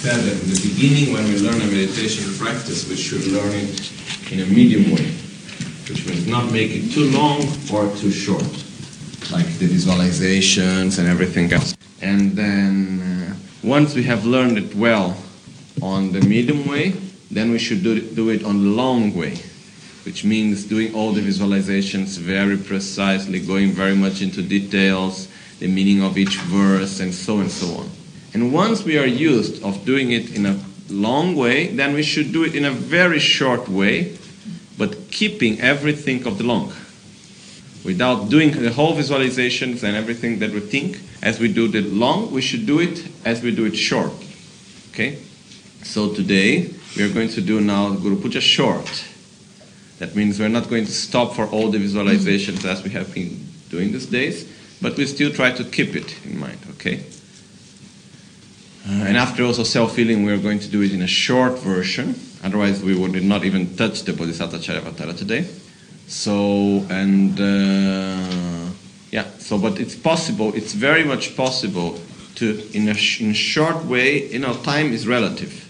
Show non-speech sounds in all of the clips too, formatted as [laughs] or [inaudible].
said that in the beginning when we learn a meditation practice, we should learn it in a medium way, which means not make it too long or too short, like the visualizations and everything else. And then uh, once we have learned it well on the medium way, then we should do it, do it on the long way, which means doing all the visualizations very precisely, going very much into details, the meaning of each verse, and so and so on. And once we are used of doing it in a long way, then we should do it in a very short way, but keeping everything of the long. Without doing the whole visualizations and everything that we think, as we do the long, we should do it as we do it short. Okay? So today we are going to do now Guru Puja short. That means we're not going to stop for all the visualizations as we have been doing these days, but we still try to keep it in mind, okay? Uh, and after also self-healing, we are going to do it in a short version. Otherwise, we would not even touch the Bodhisattva Charyavatara today. So, and uh, yeah, so, but it's possible, it's very much possible to, in a sh- in short way, you know, time is relative.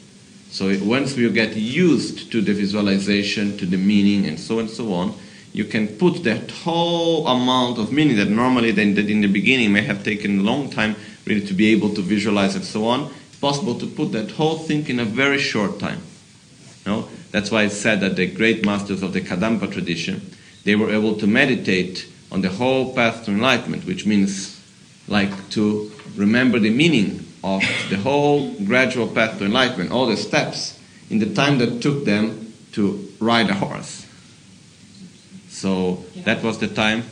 So it, once you get used to the visualization, to the meaning, and so and so on, you can put that whole amount of meaning that normally then that in the beginning may have taken a long time really to be able to visualize and so on. Possible to put that whole thing in a very short time. No? That's why it's said that the great masters of the Kadampa tradition, they were able to meditate on the whole path to enlightenment, which means like to remember the meaning of the whole gradual path to enlightenment, all the steps, in the time that took them to ride a horse. So that was the time,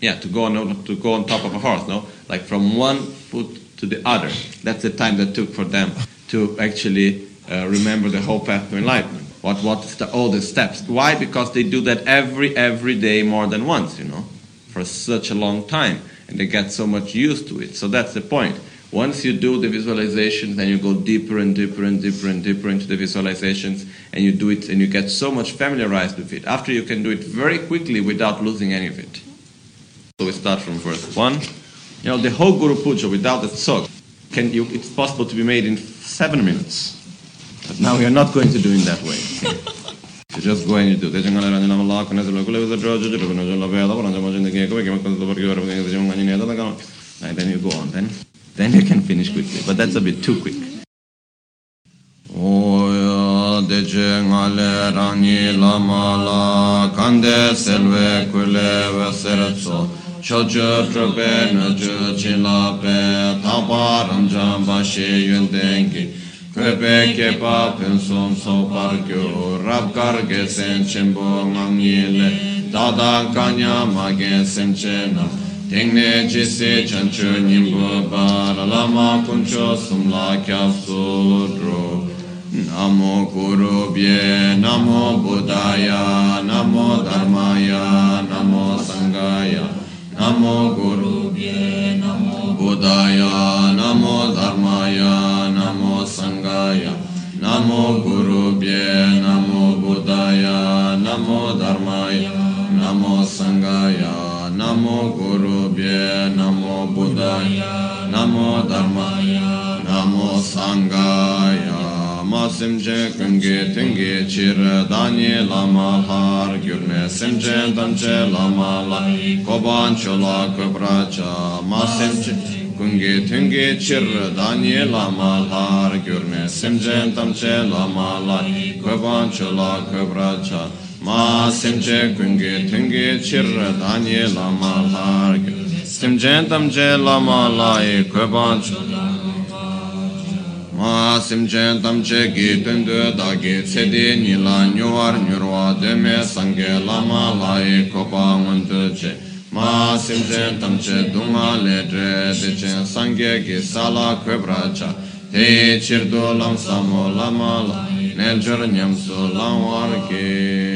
yeah, to go on to go on top of a horse, no, like from one foot to the other. That's the time that took for them to actually uh, remember the whole path to enlightenment. What what's the, all the steps? Why? Because they do that every every day more than once, you know, for such a long time, and they get so much used to it. So that's the point. Once you do the visualizations, then you go deeper and deeper and deeper and deeper into the visualizations, and you do it, and you get so much familiarized with it. After you can do it very quickly without losing any of it. So we start from verse one. You know, the whole Guru Puja without the tzok, can you, it's possible to be made in seven minutes. But now we are not going to do it that way. [laughs] You just go and you do. And then you go on. Then then you can finish quickly. But that's a bit too quick. Oya deche ngale rangi lama la kande selve kule veseretso chocho trope nacho chila pe tapa ranjan bashi yundengi kwepe kepa pensom so parkyo rab karge sen chenpo ngangi le dada kanya mage semchena Tengne jise chanchu nimbu bara lama kuncho sumla kya sudro Namo Guru Bye, Namo Buddhaya, Namo Dharmaya, Namo Sangaya, Namo Guru Bye, Namo Buddhaya, Namo Dharmaya, Namo Sangaya, Namo Guru Bye, Namo Buddhaya, Namo Dharmaya, Namo Sangaya, NaMo गुरुभ्य NaMo बुधाय NaMo धर्माय NaMo सङ्गाय ma simchen kunge tenge chir danye lama har gyurne simchen damche lama la koban chola kubra cha ma simchen kunge tenge chir danye lama har gyurne simchen damche lama la koban chola kubra cha ma semche kunge tenge chirra danye lama larga. semchen tamche lama lae kuban chola ma semchen tamche ki tundu dage tsedi nila nyuar nyurwa deme sange lama lae kuba ngundu che ma semchen tamche dunga le dre dechen sange ki sala kubra cha te chirdu lam samo lama lae nelchur nyamsu lamwar ki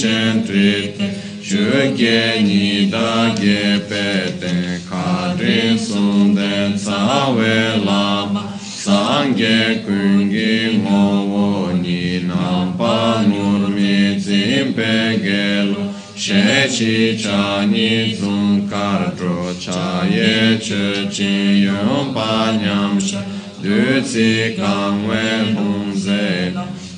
chen tri ni da ge pe te ka rin sun den sa we la mo wo ni nam pa nur mi zim pe ge lo cha ni zung kar cha ye che chi yong pa nyam sha du tsi kang we hong ze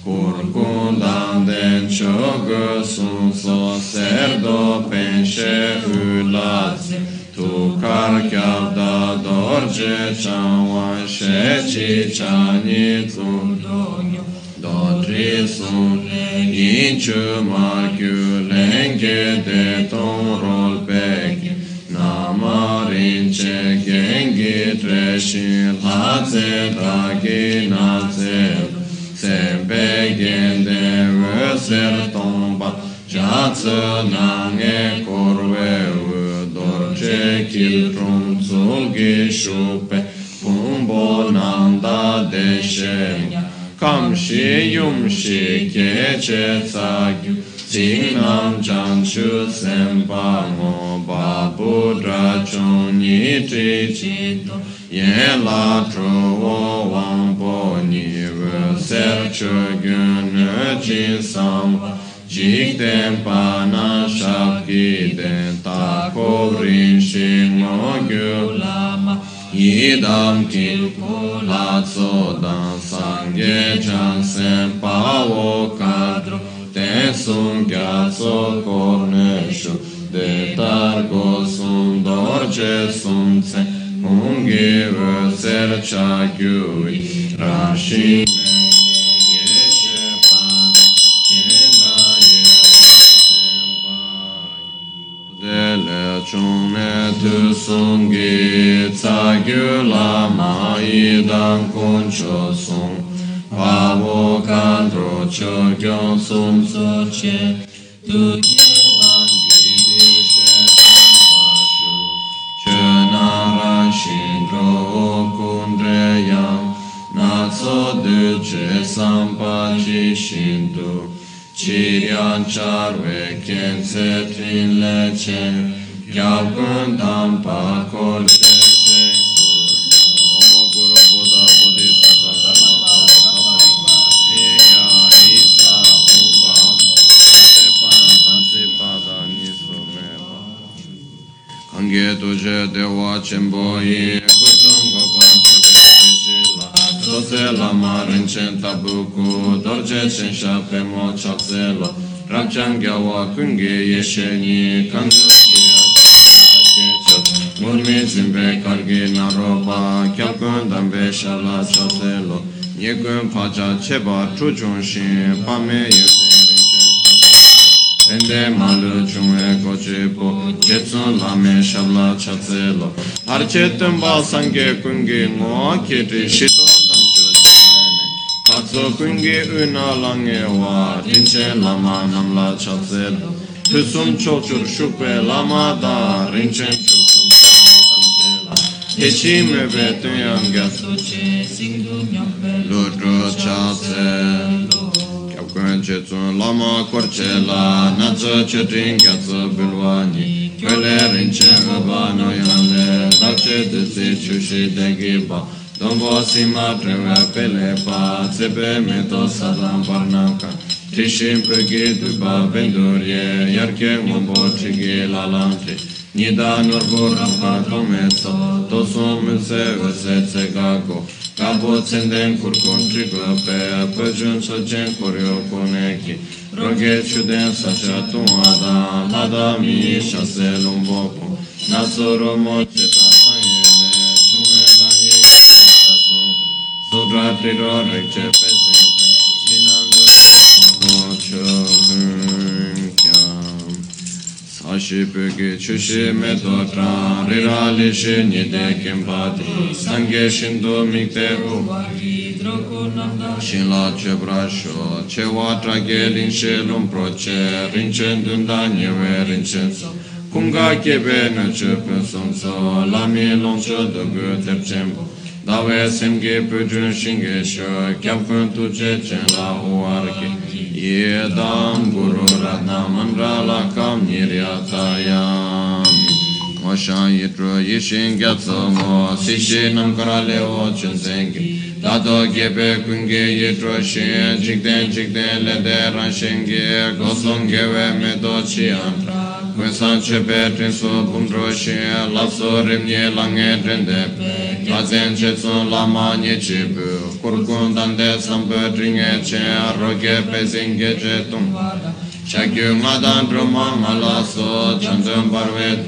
kur kun dan Cinciogo sunt soserdo penche ulazim Tu kar kyavda dorje chawan shechi chani tsundonyo Dodri sun inchu markyu lenge de ton rol peki Namarin che gengi treshin laze dagi naze Sembe gende tser tongpa cha tse na nge korwe u dor che kil trung tsu gi shupe pumbo nanda de she kam shi yum shi ke che tsa gyu Ching nam chan chu sem pa ngo ba bu dra la tru boniv serĉu gönöcsi szamba, Zsikten pána sapkiden takovrin simo gyulama, Idam kilkulat szodan szangecsan szempávó kadro, Tensum gyáco kornösu, de targo sun dorce sunce, che sum tse hung ge we ser cha gyu wi ra shi ne ye she pa chen ra ye ten pa de le chung ne tu sung gi tsa gyu la ma yi dan kun cho sung. Pa wo kan tro cho gyong sum so che tu chi shindu chiryan charwe kense trin le chen gyabun dampa kol Kange tuje dewa chenpo yi Shila Sose Lama Rinchen Tabuku Dorje Chen Shape Mo Chakselo Rakchan Gyawa Kunge Yeshe Ni Kange Kiya Murmi zimbe kargi naroba kyalkun dambe shala chotelo Nyekun pacha cheba chuchun shin pame rinchen Tende malu chungwe kochi po Jetsun lame shabla chatselo Harche tumba sangye kungi ngo kiti shito Patso kungi una lange wa rinche lama namla chatser Pusum chochur shukpe lama da rinche chokum tamchela Hechi mebe tuyam gatsu che singdu nyambe ludru chatser Kyabkun che tsun lama korchela natsa che ringatsa bilwani Kwele rinche uba noyale dapche desi chushi dengi ba. Dombo sima trewe pele pa Tsepe meto sadam parnaka Tishim pegi duba bendurye Yarke mumbo chigi lalamte Nida norbo rampa tometso Tosu muse vese tsegako Kabo tsenden kurkon trigla pe Pejun sochen koryo koneki Roge chuden sasha tuada Lada mi shase lumbopo Nasoro moche martirilor pricepeze sinagoga Chokya Sashipu Gichushi Medotra Rirali Shini Dekim Padi ni de Mikte Ubari și la ce brașo, ce oatra gelin șelum proce, rincendun danieve, rincendun cum ga kebe në ce pe so, la mi lon që dëgë tërqembo. Dāvē sēmgē pēchūn shīngē shō, kyab khuñ tu chē chēn lā huwār kē, yē dām guru rādhā man rā lā kāṁ niryā tāyām. Mō shāng yī trū yī shīng gyā tsō mō, sī shī nam karā lē wō chūn sēng kē, dātō gē pē kuñ gē yī trū shīng, jīg dēn jīg dēn lē dē rāng shīng gē, gō sōng gē wē mē tō chī ān rā. Wensan chepe la kumdro she lapso La lange dende Lazen chetson lama nye chebu Kurkun dande sambu dringe che roge pezenge che tumba. Chakyu ngadan droma ngala so chandun barwe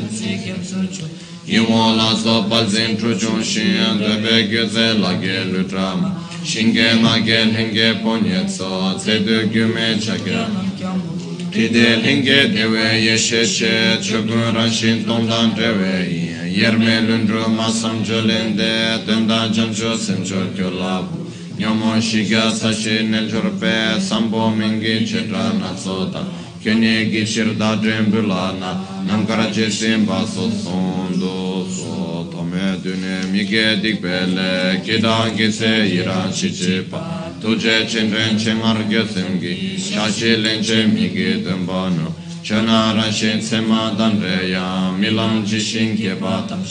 Yimo la so palzin truchun shin debe gyuze lage lutram Shinge nage henge ponyetso zedu gyume chagram Tide lingge dewe yeshe she chukun ranshin tomdan dewe Yerme lundru masam jolinde tenda jancho semcho kyolabu Nyomo shiga sashi neljurpe sambo mingi chitra natsota Kyone gichir da drembulana namkara chesimba sosondo so Tome dune mige dikbele kidangi iran shichipa tuje chenren chemar gyesem gi shashi len che mi gi dambano chana ra shen sema dan re ya milam ji shin ge ba tam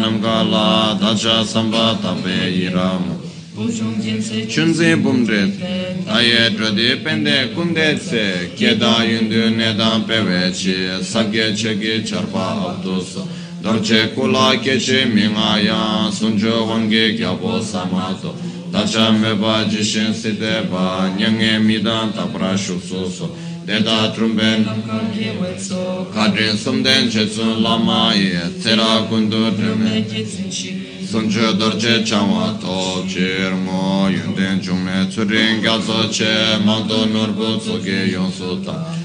nam ga la daja be iram chunzi bumre aye drade pende kunde keda yundu nedan pevechi sabge chege charpa abdusa Dorche kula keche mingaya Sunjo wange gyabo samato. Dacha meba jishin site ba Nyange midan tapra shuksuso Deda trumben Kadrin sumden chetsun lama ye Tera kundu drume Sunche dorche changwa to chir mo Yunden chungme tsurin gyatso che Manto nurbu tsuke yonsu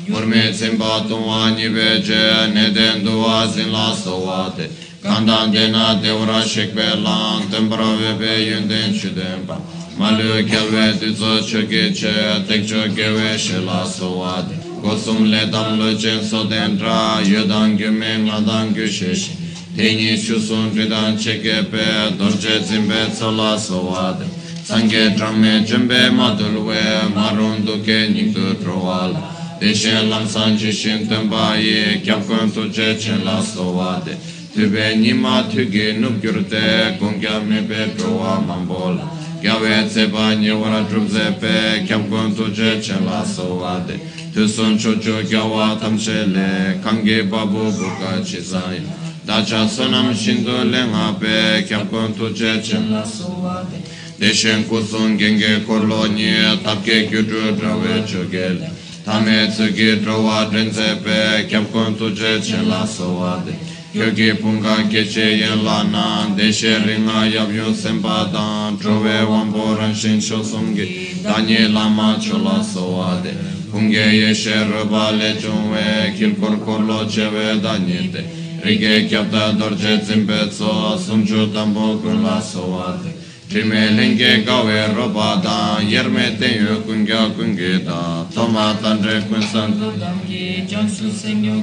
Murmițim patum ani pe ce ne dendu azi în la sovate. Candan de na de urașec pe lang, tâmbrave pe iunden și dempa. Malu kelve tu zo çöke çe, tek çöke ve şela sovad. Kosum le damlu cen so denra, yudan gümen ladan güşeş. Teni şusun ridan çekepe, dorce zimbe sola sovad. Sange tramme cembe madul ve marun duke niktur provala. Deşe lan sancı şimdin bayi Kyafkın tuce çin las tovade Tübe nima tüge nup gürde Gunga mi be prova mambola. Gyave tseba nye vara drupze pe Kyafkın tuce çin las tovade Tüsün çocuğu gyava tam şele Kange babu buka çizayın Dacha sunam shindu lenga pe Kyafkın tuce çin las tovade Deşen kusun genge korlo nye Tapke güdü drave çögele tame tsukhi trowa drenze pe kyab kontu che chen la sowa de kyoki punga ke che yen la na deshe ringa yab yun senpa dan trove wampo ranshin sho sumgi danye lama cho la sowa de punge ye she rupa le chunwe kil kor kor lo che ve danye de rige kyab ta dorje zimpetso sumchu tambo kun la sowa de Trime lenge gawe roba da Yerme tenyo kungya kungi da Toma tandre kunsan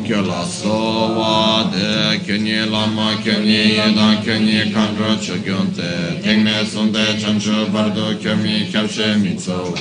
Kyo la sowade Kyonye lama kyonye yedan Kyonye kandro chogyonte Tengne sonde chanchu bardo Kyomi kyapshe mitso.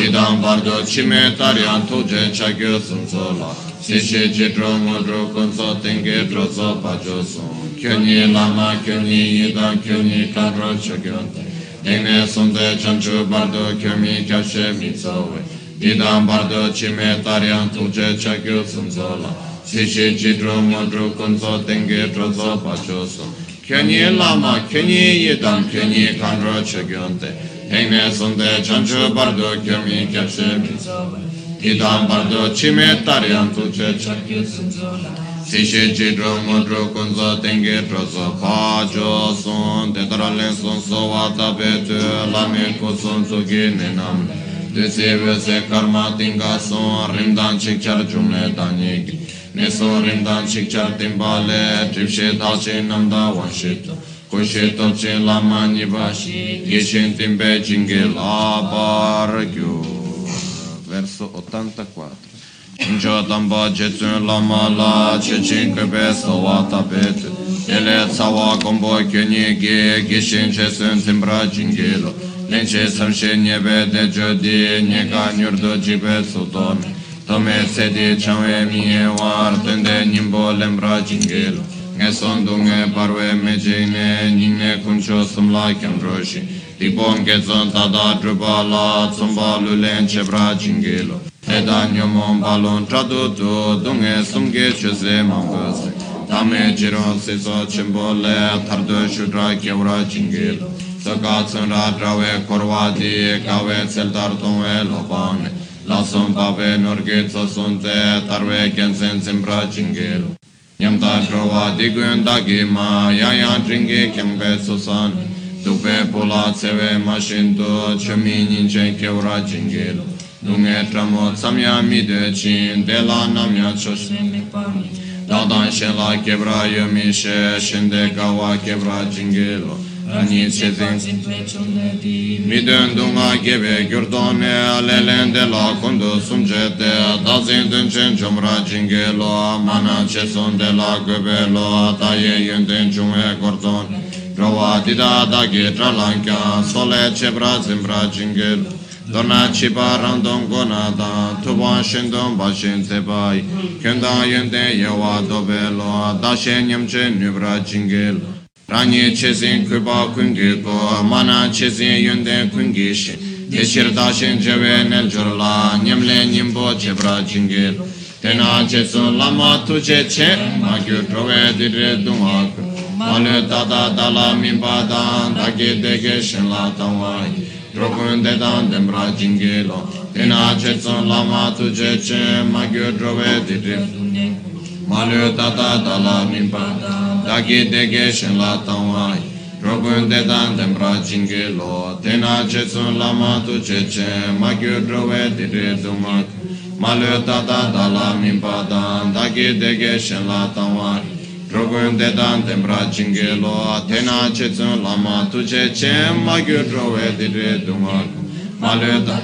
Yidan bardo chime taryan tuje chagyo sunzola Sishe jidro mudro kunso tenge drozo pajo son. Kyonye lama kyonye yidan kyonye kandro chogyonte Dene sonde chanchu bardo kyomi kyashe mitsowe. Didam bardo chime tarian tulje chakyu sumzola. Sishi jidru mudru kunzo tenge trozo pachoso. Kyoni lama, kyoni yidam, kyoni kanro chagyonte. Dene sonde chanchu bardo kyomi kyashe mitsowe. Didam bardo chime tarian tulje chakyu sumzola tishe chidro mudro kunzo tengi troso khajo son tetra leson so wata petu lami kusun tsuki ninam desi vese karma tinga son rimdan chikchar chumle tanyik niso rimdan chikchar timbale tripshe tashi namda wanshita kushe topche lama nibashi geshen timbe chingil abar verso 84 Injo tamba jetsun lama la chechin kepe sowa tape tu. Ele tsawa gombo kyunyi ge gishin chesun timbra jingilo. Lenche samshe nyebe de jodi nyega nyurdo jibe sudomi. Tome sedi changwe miye war tende nyimbo lembra jingilo. Nge sondu nge parwe meje ne nyingne kuncho sumla kyam roshi. Tipo nge zon tada drupa la tsumba lulen chebra jingilo. Eda nyomon balon tradu tu dungi sumgi chusi mangus. Tame jiron siso chimbole tardu shudra kevra chingil. Saka tsunra drawe korwadi kawe tseldar tunwe loban. Lasun babe nurgi tsosunte tarwe kensen zimbra chingil. Nyamda drawa digun dagima yayan chingi kembe susan. Dupe pula tsewe mashindu chumi ninchen kevra chingil. Nunge tramo tsamya mi de chin de la namya chos. Dadan shen la kebra yomi she shende kawa kebra jingelo. Rani chezin Midön dunga gebe gyurdone alelen de la kondo sumje de dazin dun chen chomra jingelo mana cheson de la göbelo ataye yönden chumwe gordon Rova dida da ge tralankya sole chebra zimbra jingelo dōna chīpa rāndōng gō nā tāng, tūpa shīndōng bā shīn tē pāi, kyōndāng yōndē yawā tōpē lō, dāshē ñam chē nūbrā jīngē lō. Rāñi chē sīn kūpa kūngī gō, mānā chē sīn yōndē kūngī shī, tēshir dāshēn chēwē nēl chōr lā, ñam lē ñam bō chē prā jīngē lō. Tēnā chē sō lāma tū chē chē, mā kyū tōwē dīrē dōngā kū, mā lē tātā tālā mīmbā tāng, tā kē tē kē shēn lā tāng wā yī rukunde tandem rajin gelo, tina chetson lama tu c'è, ma gyo drove titrip, malyo tata tala nimpa, daki deke shen la tangwai, rukunde tandem rajin gelo, tina chetson lama tu c'è, ma gyo drove titrip dumak, malyo tata tala nimpa, daki deke shen la tangwai, drogun dedan tembra chingi lo tena che tsun lama tu che che ma gyu drowe diri dunga malu da.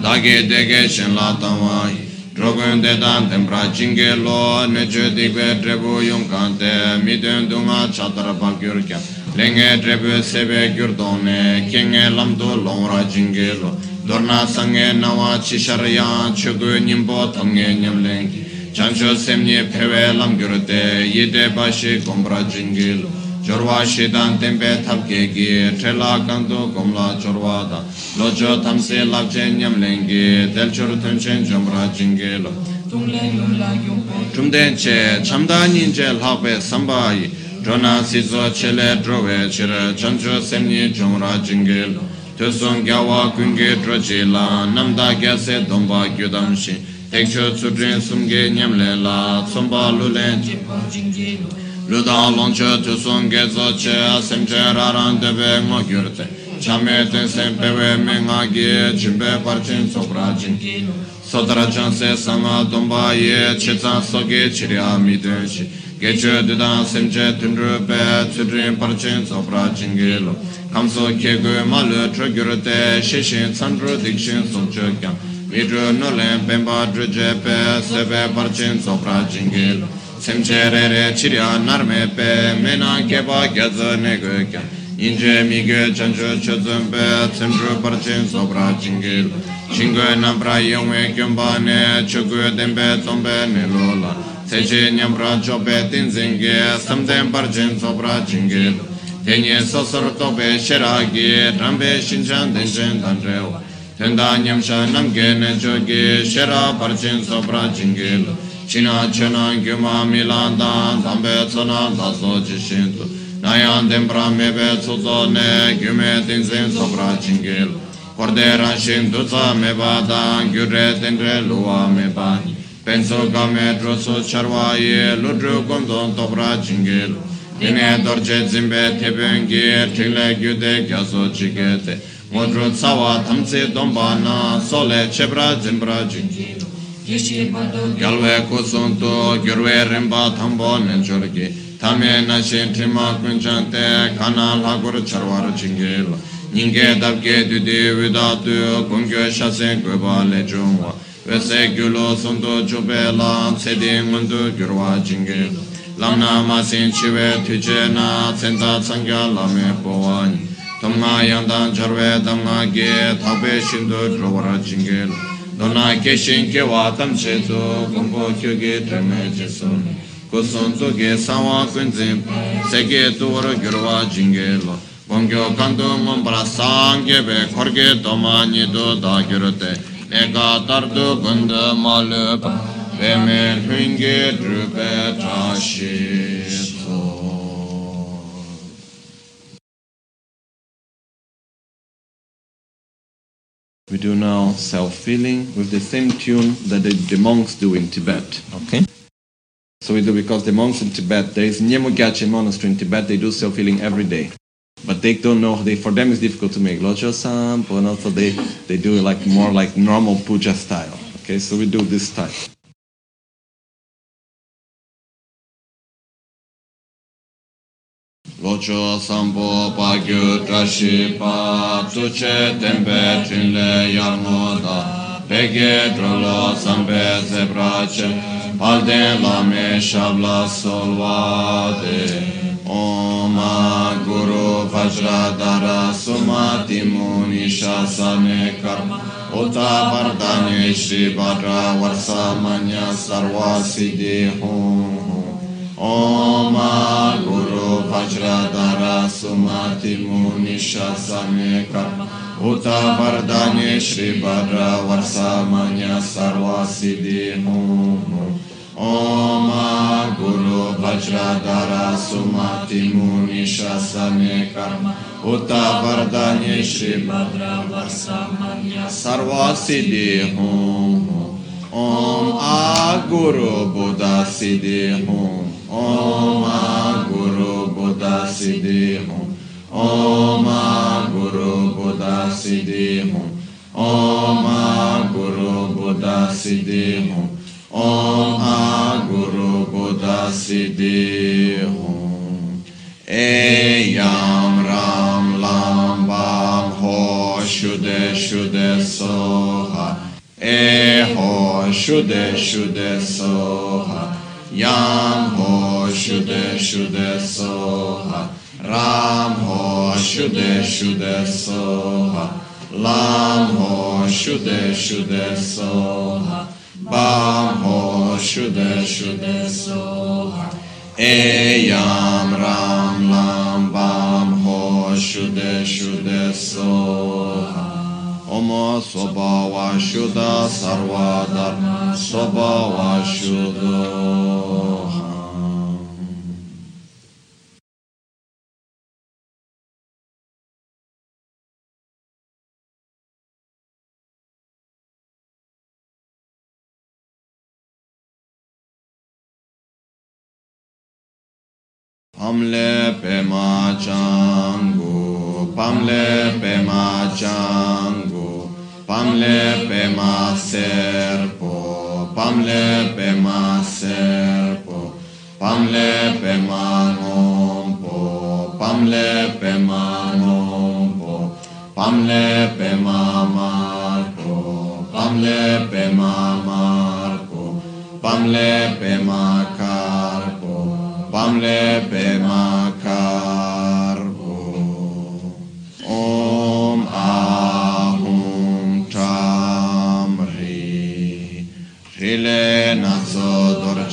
Dage dege shen la tangwa drogun dedan tembra chingi lo ne chu dikwe drebu yung kante mi dun dunga chatra pa gyur kya. Lenge drebu sebe gyur donne kenge lam tu longra chingi lo dorna sange nawa chishar ya chugu nyimbo tamge nyam lengi chancho semnye pewe lam gyurute yide bashi gombra jingil. Jorwa shidan tempe tabke gi trela kanto gomla jorwa da. Lojo tamse labje nyam lengi del chor tunchen jombra jingil. Chumden che chamda ninje lakwe sambayi drona sizo chele drove chira chancho semnye jombra jingil. Tusong gyawa kunge la namda gyase domba gyudamshi Ekcho tsudrin sumge nyamle la tsumba lulen Luda lonche tu sumge zoche asimche raran debe ngo gyurte Chame ten sempe we menga ge jimbe parchin sopra jin Sotra chanse sanga domba ye chitsan soge chiriya midenshi Gecho didan simche tundru pe tsudrin parchin sopra jin gelo Kamso ke gu malu tru gyurte shishin tsandru dikshin sumche kyang Virunule bemba druje pe seve barcin sopra cingil. Semcerere ciria narme pe mena keba ghează negăchea. Inge migă ceanjă ce zâmbe, semjă barcin sopra cingil. Cingă nambra eu me chiumbane, ciugă dembe tombe nelola. Seje nyambra ciobe din zinge, sâmde barcin sopra cingil. Tenye sosor tobe șeraghi, rambe șinjan din jendan reua. Tenda nyamsha namge ne choge shera parchin sopra jingil China chena gyuma milanda dambe tsona daso jishintu Nayan dembra mebe tsuzo ne gyume tinzin sopra jingil Korde ranshin dutsa meba dan gyure tendre luwa meba Penso game droso charwaye ludru gondon topra jingil Dine dorje zimbe tebengi trile gyude gyaso chigete Modru tsawa tamtsi domba sole chebra zimbra jingi Gyalwe kusuntu gyurwe rimba tambo nenchorgi Tame na shen trima kunchante kana lagur charwar jingil Nyinge dabge dudi vidatu kungyo shasen gweba le chungwa Vese gyulo sondo chobe la tsedi ngundu gyurwa jingi Lamna masin chiwe tuje tsenda tsangya lame powani Dhamma yandan charwe dhamma ge thakpe shindu dhruvara chingil Dona ke shinke watam chetu kumbo kyo ge treme chesun Kusun tu ge sanwa kunzim seke tuwara gyurwa chingil Bongyo kandu mumbra sanggebe korge doma nidu da gyurute Eka tardu gundu malupa Vemel hunge drupe chashir We do now self-healing with the same tune that the, the monks do in Tibet. Okay? So we do because the monks in Tibet, there is Nyemogache monastery in Tibet, they do self-healing every day but they don't know they for them it's difficult to make locho sampo and also they they do it like more like normal puja style okay so we do this style Locho sampo pa gyu trashi pa tuche tempe trinle yarmo da. Pege drolo sampe zebrache palden lame shabla solvade Om Guru Vajradhara Sumati Muni Shasane Karma Uta Vardhane Shri Bhadra Varsamanya Sarva Siddhi Hum Om Guru वज्रधरा सुमति मुनिषसमेका उत वरदाने श्रीभद्र वर्षमन्य सर्वसिद्धिमो ॐ गुरु वज्रधर सुमति मुनिषसमेका उत वरदाने श्रीभद्र वर्षमन्य सर्वसिद्धिमो ॐ आ गुरु बुध सिद्धिमो ॐ Buddha Siddhi Hum Om Guru Buddha Siddhi Hum Om Guru Buddha Siddhi Hum Om Guru Buddha Siddhi Eyam Ram Lam Bam Ho Shude Shude Soha. E Ho Shude Shude Soha Yam Ho Shude Shude Soha. Ram Ho Shude Shude Soha. Lam Ho Shude Shude Soha. Bam ho shude shude soha. Eyam ram lam bam ho shude shude soha Omo Sobhavashuddha Sarvadharma Sobhavashuddha Pamle Pema Changu, Pamle Pema Changu. Pamle pema serpo, pamle pema serpo, pamle pema ngompo, pamle pema ngompo, pamle pema marco, pamle pema marco, pamle pema carpo, pamle pema carbo.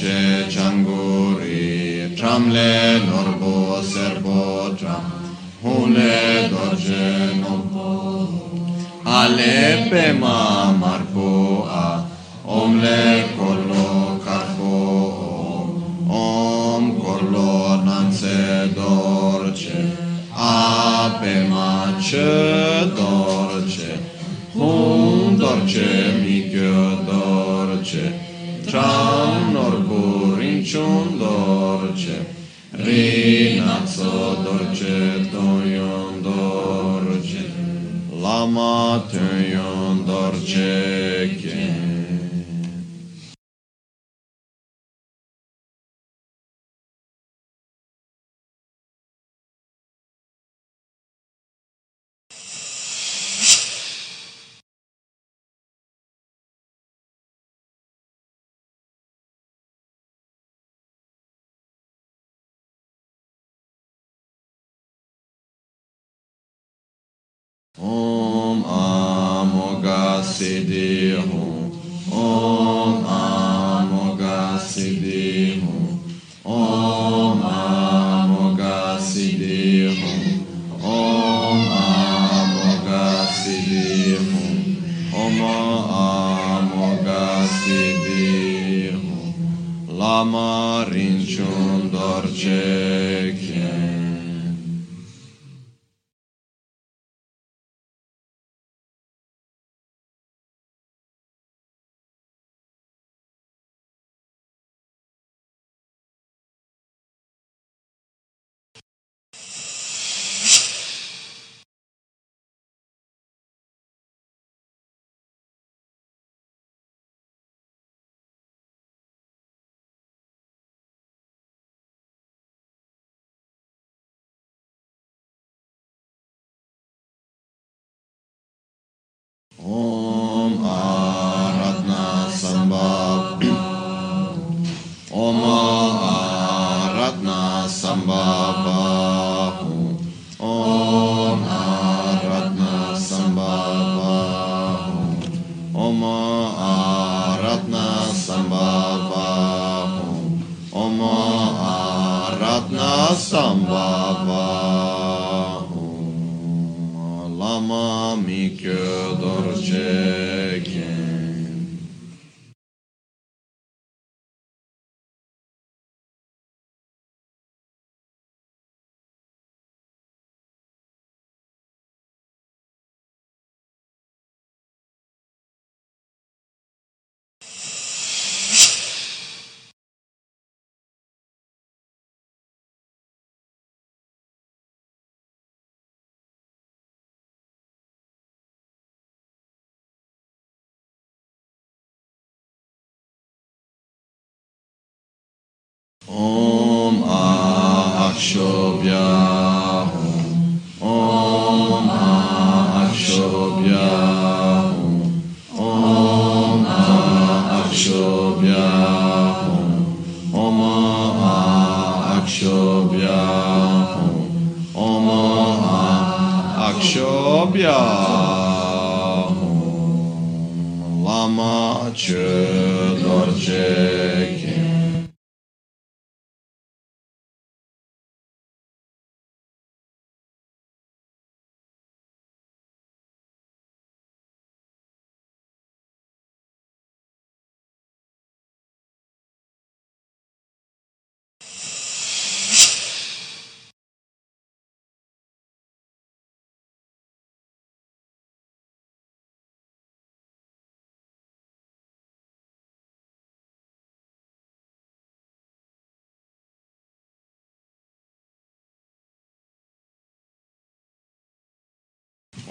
Dorje changuri. Tramle norbo serbo tram. Hune dorje nompo. Ale pema marco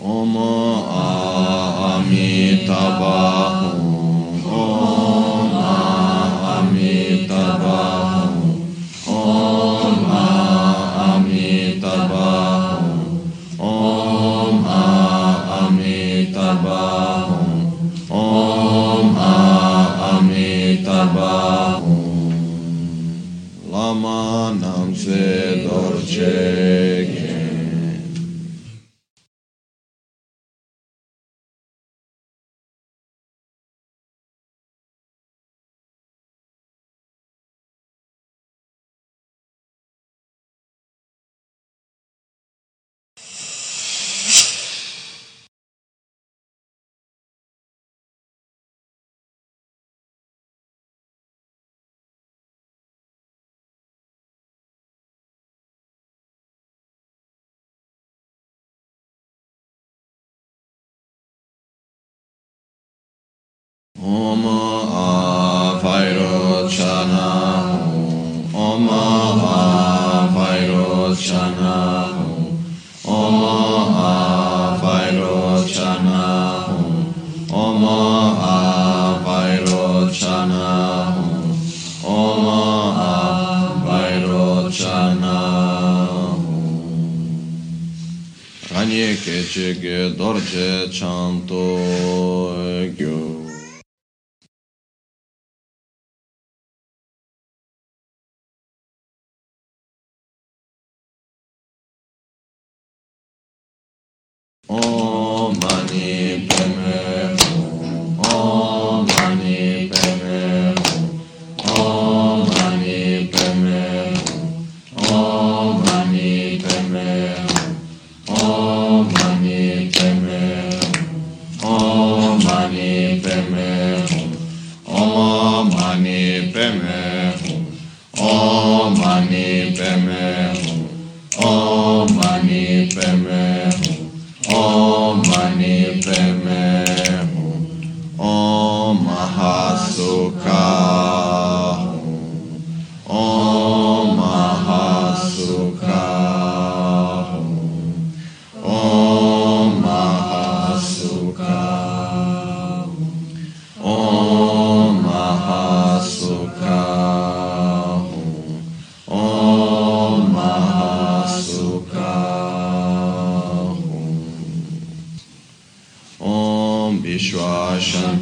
Om Amitabha Om Amitabha Om Amitabha Om Amitabha Om Amitabha Lama Namse Dorje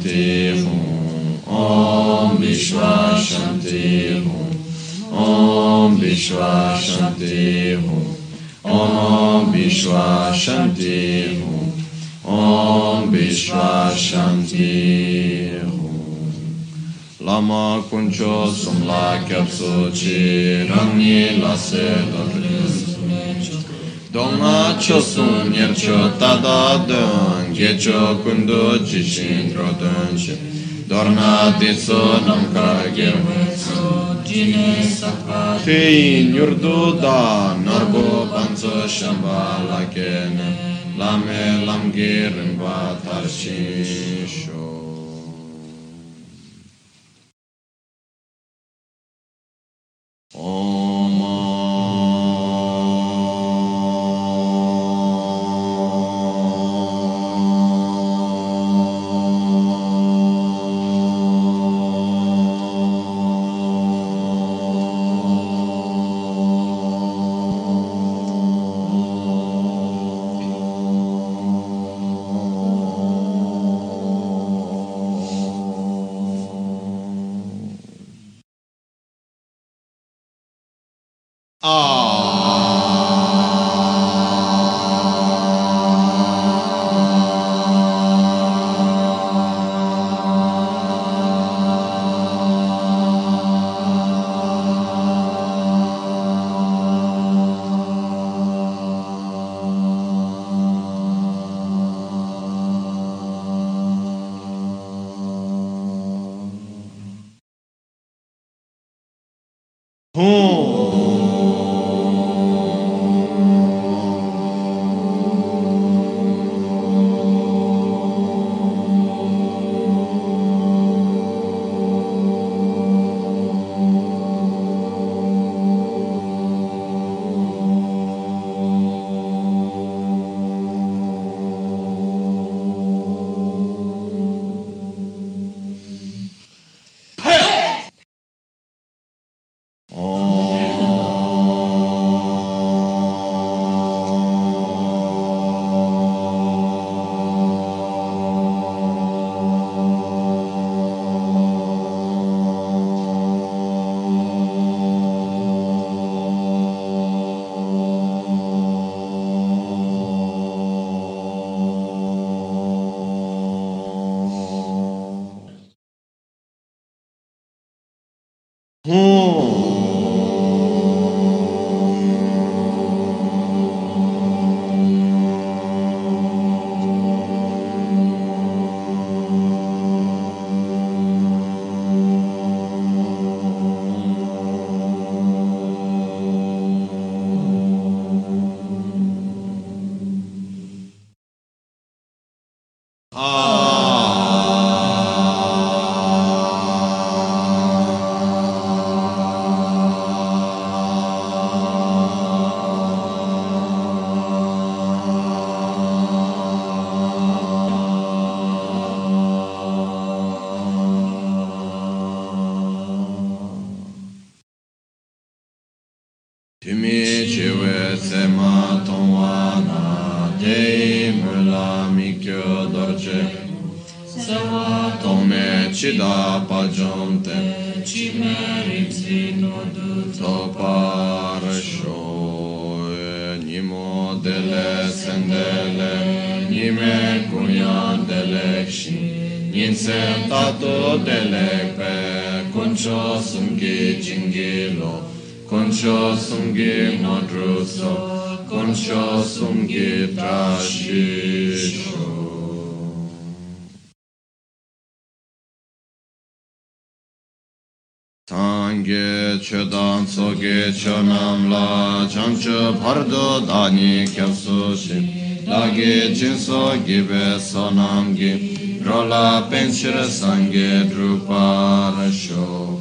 Shantirum, Om Vishwa Shantirum, Om Om Om Lama Kuncho Sumla Kyapso Chi Rangni Lase Dodris. Dona kecho kundo jishin trotan shi dorna ditso nam karagir wetso jine sakpa tein yurdu da narbo panzo shamba lakene lame lamgirin va ni kyapsu shi lagi jinso gibe sonam gi rola penshira sangye drupara sho.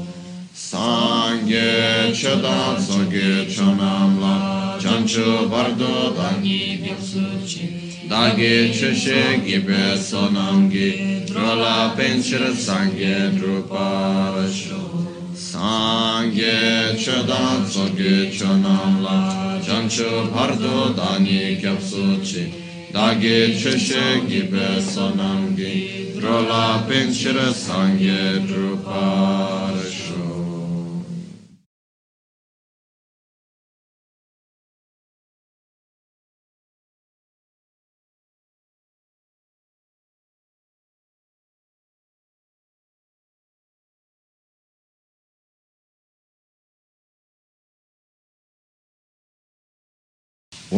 Sangye chodam soge chonam la chanchu bardo dangi kyapsu shi lagi chushe gibe sonam gi rola penshira sangye drupara sho. sāngyē chedān sōgyē chonam lā chanchū bhārdu dāni kyabsū chī dāgyē chūshē gībē sōnam gī drolā pēnchir sāngyē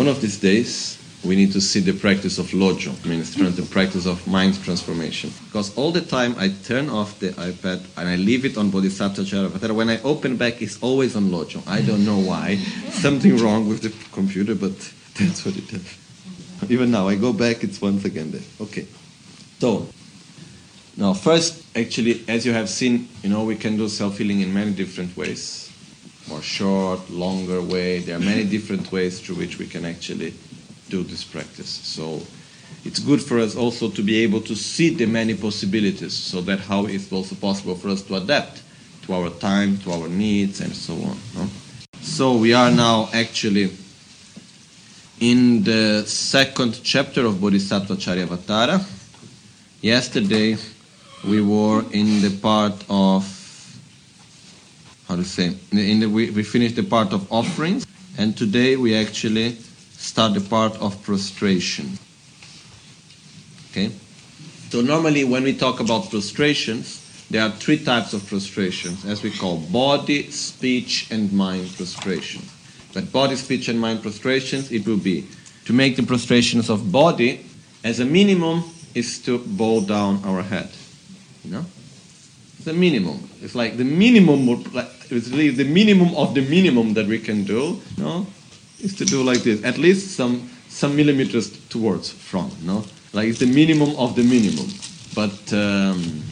One of these days, we need to see the practice of lojong, means the practice of mind transformation. Because all the time I turn off the iPad and I leave it on Bodhisattva Charyavatara. When I open back, it's always on lojong. I don't know why. Something wrong with the computer, but [laughs] that's what it is. Even now, I go back, it's once again there. Okay. So, now first, actually, as you have seen, you know, we can do self-healing in many different ways. More short, longer way. There are many different ways through which we can actually do this practice. So it's good for us also to be able to see the many possibilities so that how it's also possible for us to adapt to our time, to our needs, and so on. No? So we are now actually in the second chapter of Bodhisattva Charyavatara. Yesterday we were in the part of how to say in the, we, we finished the part of offerings and today we actually start the part of prostration. Okay? So normally when we talk about prostrations, there are three types of prostrations, as we call body, speech, and mind prostration. But body, speech, and mind prostrations, it will be to make the prostrations of body as a minimum is to bow down our head. You know? It's a minimum. It's like the minimum, it's really the minimum of the minimum that we can do. no, is to do like this, at least some some millimeters towards front, no? Like it's the minimum of the minimum. But um,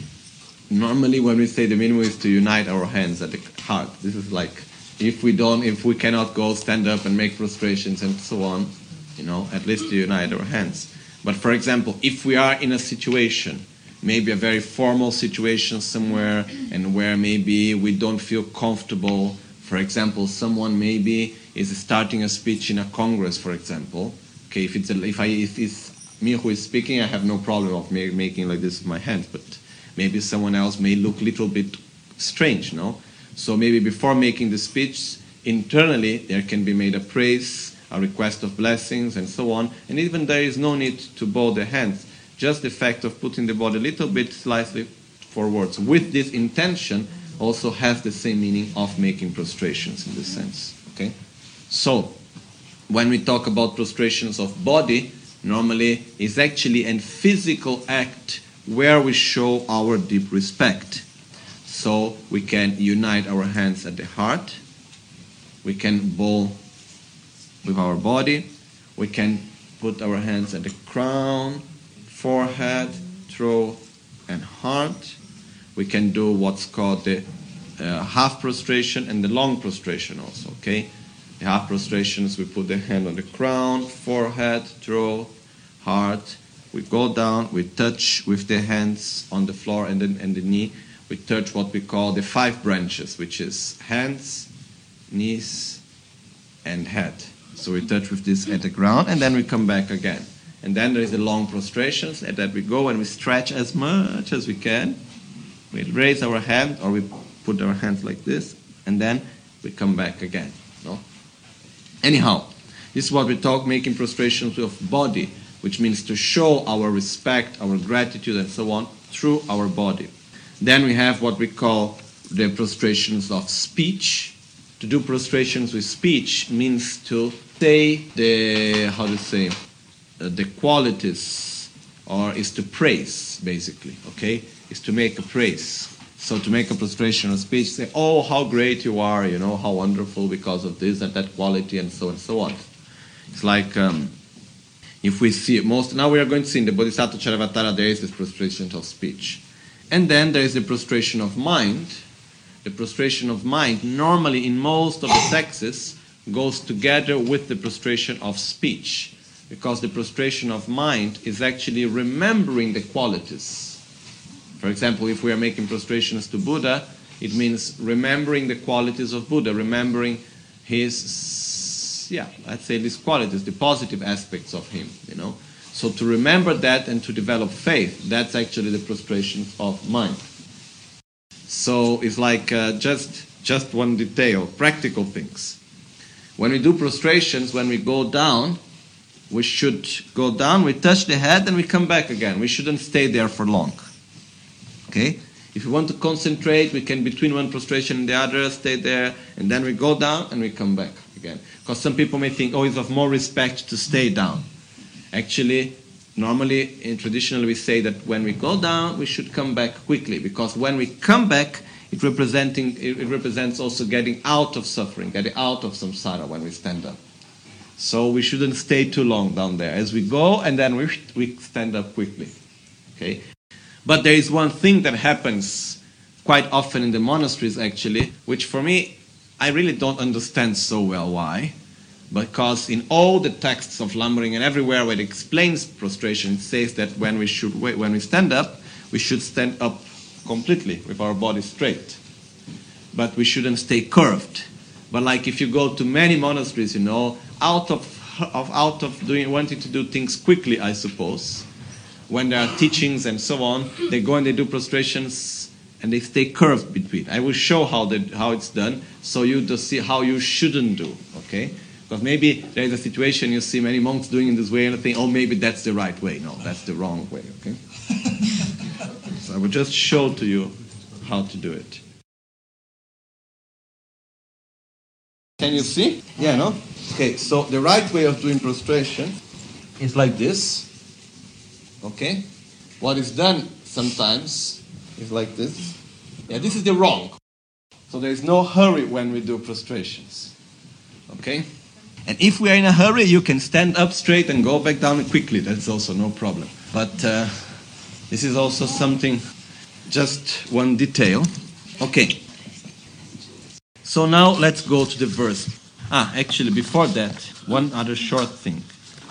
normally when we say the minimum is to unite our hands at the heart. This is like if we don't, if we cannot go stand up and make prostrations and so on, you know, at least to unite our hands. But for example, if we are in a situation, maybe a very formal situation somewhere, and where maybe we don't feel comfortable, for example, someone maybe is starting a speech in a congress, for example, okay, if it's a, if I if it's me who is speaking, I have no problem of me making like this with my hands, but maybe someone else may look a little bit strange, no? So maybe before making the speech, internally there can be made a praise, a request of blessings, and so on, and even there is no need to bow the hands. Just the fact of putting the body a little bit slightly forwards with this intention also has the same meaning of making prostrations in this sense. Okay? So, when we talk about prostrations of body, normally is actually a physical act where we show our deep respect. So we can unite our hands at the heart, we can bow with our body, we can put our hands at the crown, forehead, throat, and heart. We can do what's called the uh, half prostration and the long prostration also, okay? The half prostrations, we put the hand on the crown, forehead, throat, heart. We go down, we touch with the hands on the floor and then and the knee. We touch what we call the five branches, which is hands, knees, and head. So we touch with this at the ground and then we come back again. And then there is the long prostrations and that we go and we stretch as much as we can. We raise our hand or we put our hands like this and then we come back again. No? Anyhow, this is what we talk making prostrations of body, which means to show our respect, our gratitude, and so on through our body. Then we have what we call the prostrations of speech. To do prostrations with speech means to say the how to say the qualities, or is to praise basically. Okay, is to make a praise. So to make a prostration of speech, say, "Oh, how great you are! You know how wonderful because of this and that quality, and so and so on." It's like um, if we see most. Now we are going to see in the Bodhisattva Charyavatara there is this prostration of speech, and then there is the prostration of mind. The prostration of mind normally in most of the texts goes together with the prostration of speech, because the prostration of mind is actually remembering the qualities for example, if we are making prostrations to Buddha, it means remembering the qualities of Buddha, remembering his, yeah, let's say these qualities, the positive aspects of him, you know. So to remember that and to develop faith, that's actually the prostration of mind. So it's like uh, just just one detail, practical things. When we do prostrations, when we go down, we should go down, we touch the head, and we come back again. We shouldn't stay there for long. Okay? If we want to concentrate, we can between one prostration and the other stay there, and then we go down and we come back again. Because some people may think, oh, it's of more respect to stay down. Actually, normally in traditionally we say that when we go down, we should come back quickly, because when we come back, it representing it represents also getting out of suffering, getting out of samsara when we stand up. So we shouldn't stay too long down there. As we go, and then we, we stand up quickly. Okay? But there is one thing that happens quite often in the monasteries, actually, which for me, I really don't understand so well why. Because in all the texts of Lamrim and everywhere where it explains prostration, it says that when we, should, when we stand up, we should stand up completely with our body straight. But we shouldn't stay curved. But like if you go to many monasteries, you know, out of, of out of doing wanting to do things quickly, I suppose, when there are teachings and so on, they go and they do prostrations and they stay curved between. I will show how they, how it's done, so you to see how you shouldn't do. Okay. Because maybe there is a situation you see many monks doing in this way and think, oh, maybe that's the right way. No, that's the wrong way, okay? [laughs] so I will just show to you how to do it. Can you see? Yeah, no? Okay, so the right way of doing prostration is like this. Okay? What is done sometimes is like this. Yeah, this is the wrong. So there is no hurry when we do prostrations. Okay? And if we are in a hurry, you can stand up straight and go back down quickly. That's also no problem. But uh, this is also something, just one detail. Okay. So now let's go to the verse. Ah, actually, before that, one other short thing.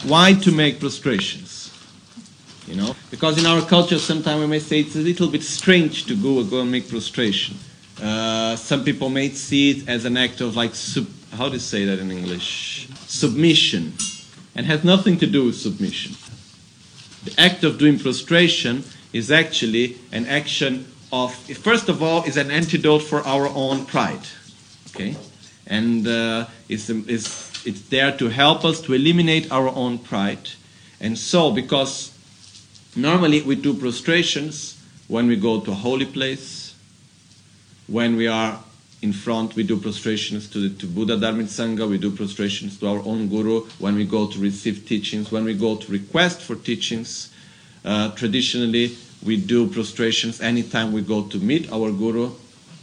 Why to make prostrations? You know, because in our culture, sometimes we may say it's a little bit strange to go go and make prostration. Uh, some people may see it as an act of like sub, how do you say that in English? Submission, and has nothing to do with submission. The act of doing prostration is actually an action of, first of all, is an antidote for our own pride Okay? And uh, it's, it's, it's there to help us to eliminate our own pride. And so, because normally we do prostrations when we go to a holy place, when we are in front, we do prostrations to, the, to Buddha Dharma Sangha, we do prostrations to our own Guru, when we go to receive teachings, when we go to request for teachings. Uh, traditionally, we do prostrations anytime we go to meet our Guru,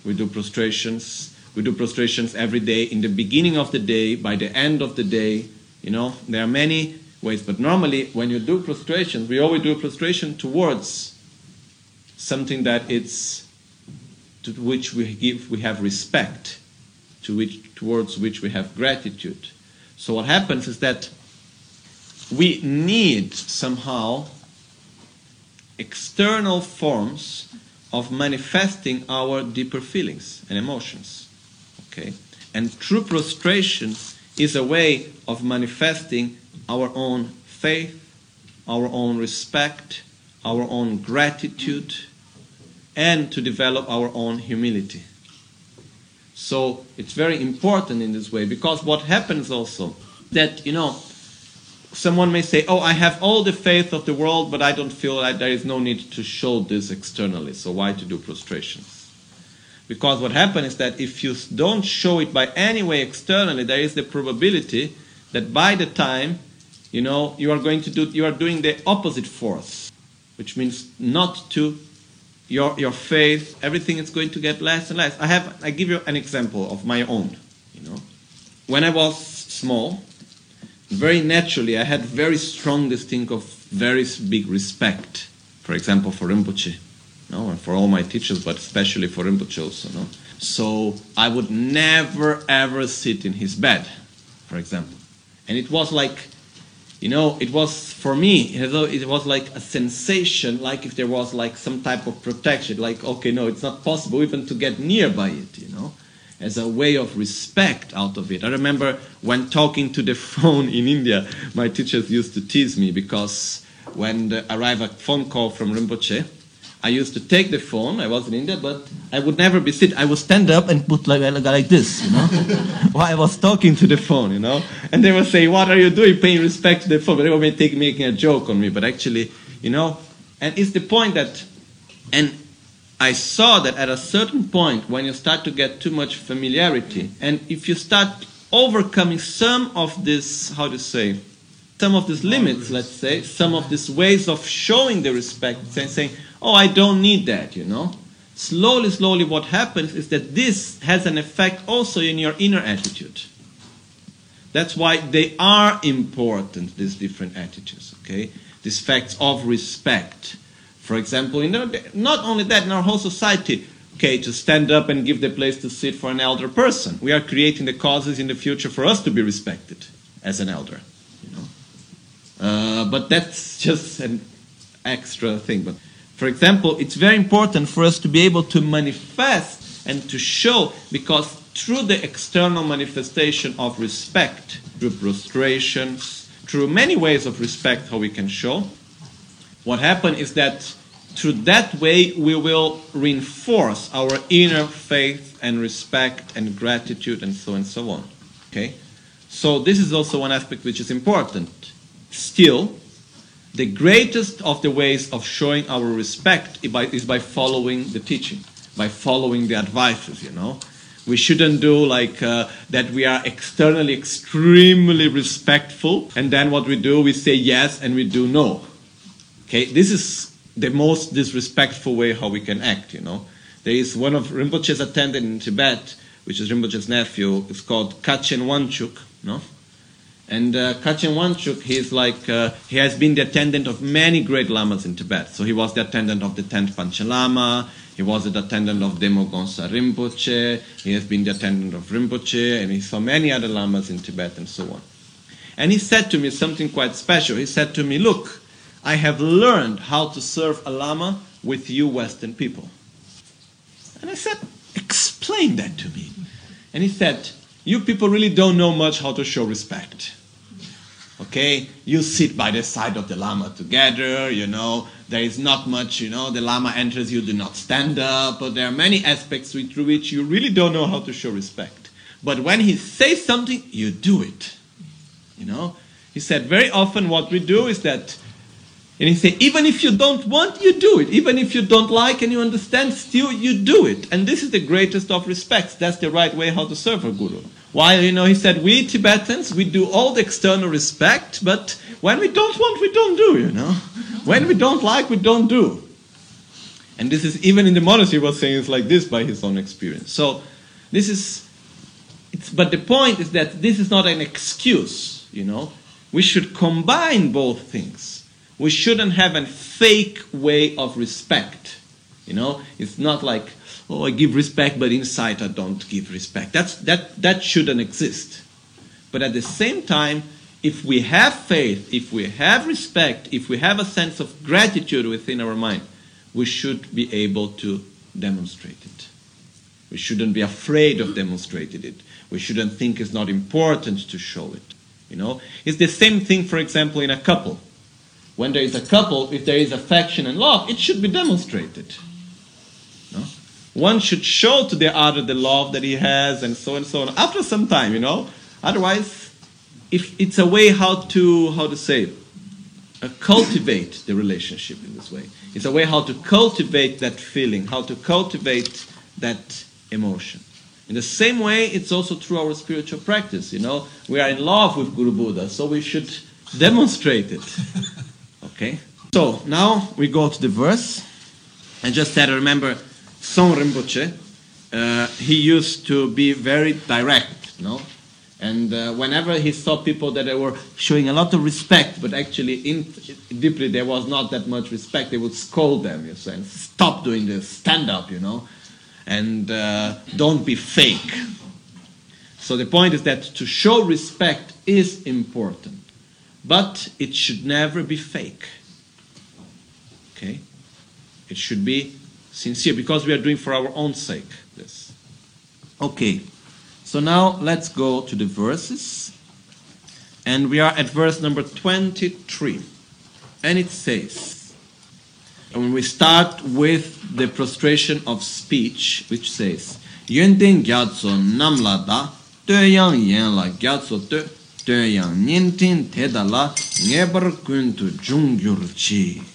we do prostrations we do prostrations every day in the beginning of the day, by the end of the day. You know, there are many ways, but normally when you do prostrations, we always do prostration towards something that it's to which we give we have respect, to which towards which we have gratitude. So what happens is that we need somehow external forms of manifesting our deeper feelings and emotions. Okay? And true prostration is a way of manifesting our own faith, our own respect, our own gratitude, and to develop our own humility. So it's very important in this way because what happens also that, you know, someone may say, Oh, I have all the faith of the world, but I don't feel like there is no need to show this externally. So why to do prostrations? Because what happens is that if you don't show it by any way externally, there is the probability that by the time, you know, you are going to do, you are doing the opposite force, which means not to your, your faith, everything is going to get less and less. I have, I give you an example of my own, you know. When I was small, very naturally, I had very strong distinct of very big respect, for example, for Rinpoche no, and for all my teachers, but especially for Rinpoche also. No? So I would never ever sit in his bed, for example. And it was like, you know, it was for me, it was like a sensation, like if there was like some type of protection, like, okay, no, it's not possible even to get nearby it, you know, as a way of respect out of it. I remember when talking to the [laughs] phone in India, my teachers used to tease me because when the, arrived a phone call from Rinpoche, I used to take the phone. I was in India, but I would never be sit. I would stand up and put like like this, you know, [laughs] while I was talking to the phone, you know. And they would say, "What are you doing? Paying respect to the phone?" But they were take, making a joke on me. But actually, you know, and it's the point that, and I saw that at a certain point when you start to get too much familiarity, and if you start overcoming some of this, how to say, some of these limits, let's say, some of these ways of showing the respect, saying, saying oh, I don't need that, you know. Slowly, slowly, what happens is that this has an effect also in your inner attitude. That's why they are important, these different attitudes, okay? These facts of respect. For example, in the, not only that, in our whole society, okay, to stand up and give the place to sit for an elder person. We are creating the causes in the future for us to be respected as an elder, you know. Uh, but that's [laughs] just an extra thing. But for example, it's very important for us to be able to manifest and to show because through the external manifestation of respect, through prostrations, through many ways of respect, how we can show, what happens is that through that way we will reinforce our inner faith and respect and gratitude and so and so on. Okay? So this is also one aspect which is important. Still, the greatest of the ways of showing our respect is by, following the teaching, by following the advices, you know. We shouldn't do like uh, that we are externally extremely respectful, and then what we do, we say yes and we do no. Okay, this is the most disrespectful way how we can act, you know. There is one of Rinpoche's attendant in Tibet, which is Rinpoche's nephew, it's called Kachen Wanchuk, no? And uh, Kachen Wanchuk, he's like, uh, he has been the attendant of many great lamas in Tibet. So he was the attendant of the 10th Panchen Lama, he was the attendant of Demo Gonsa Rinpoche, he has been the attendant of Rinpoche, and he saw many other lamas in Tibet and so on. And he said to me something quite special. He said to me, Look, I have learned how to serve a lama with you Western people. And I said, Explain that to me. And he said, You people really don't know much how to show respect. Okay, you sit by the side of the Lama together, you know, there is not much, you know, the Lama enters, you do not stand up, but there are many aspects through which you really don't know how to show respect. But when he says something, you do it. You know, he said very often what we do is that, and he said, even if you don't want, you do it. Even if you don't like and you understand, still you do it. And this is the greatest of respects. That's the right way how to serve a guru. While, you know, he said, we Tibetans, we do all the external respect, but when we don't want, we don't do, you know. When we don't like, we don't do. And this is, even in the monastery, was saying it's like this by his own experience. So, this is, it's, but the point is that this is not an excuse, you know. We should combine both things. We shouldn't have a fake way of respect, you know. It's not like, oh, I give respect, but inside I don't give respect. That's, that, that shouldn't exist. But at the same time, if we have faith, if we have respect, if we have a sense of gratitude within our mind, we should be able to demonstrate it. We shouldn't be afraid of demonstrating it. We shouldn't think it's not important to show it. You know, it's the same thing, for example, in a couple. When there is a couple, if there is affection and love, it should be demonstrated. One should show to the other the love that he has and so on and so on. After some time you know. Otherwise if it's a way how to how to say uh, cultivate the relationship in this way. It's a way how to cultivate that feeling how to cultivate that emotion. In the same way it's also through our spiritual practice you know. We are in love with guru buddha so we should demonstrate it. [laughs] Okay? So now we go to the verse. And just said remember Zong Rinpoche, uh, he used to be very direct, no? And uh, whenever he saw people that they were showing a lot of respect, but actually in, deeply there was not that much respect, they would scold them, you say, and stop doing this, stand up, you know, and uh, don't be fake. So the point is that to show respect is important, but it should never be fake. Okay? It should be sincere because we are doing for our own sake this. Okay, so now let's go to the verses. And we are at verse number 23. And it says, and we start with the prostration of speech, which says, Yönten gyatso namla da, yang yen la gyatso te, yang nintin teda la, ngebar kuntu jungyur chik.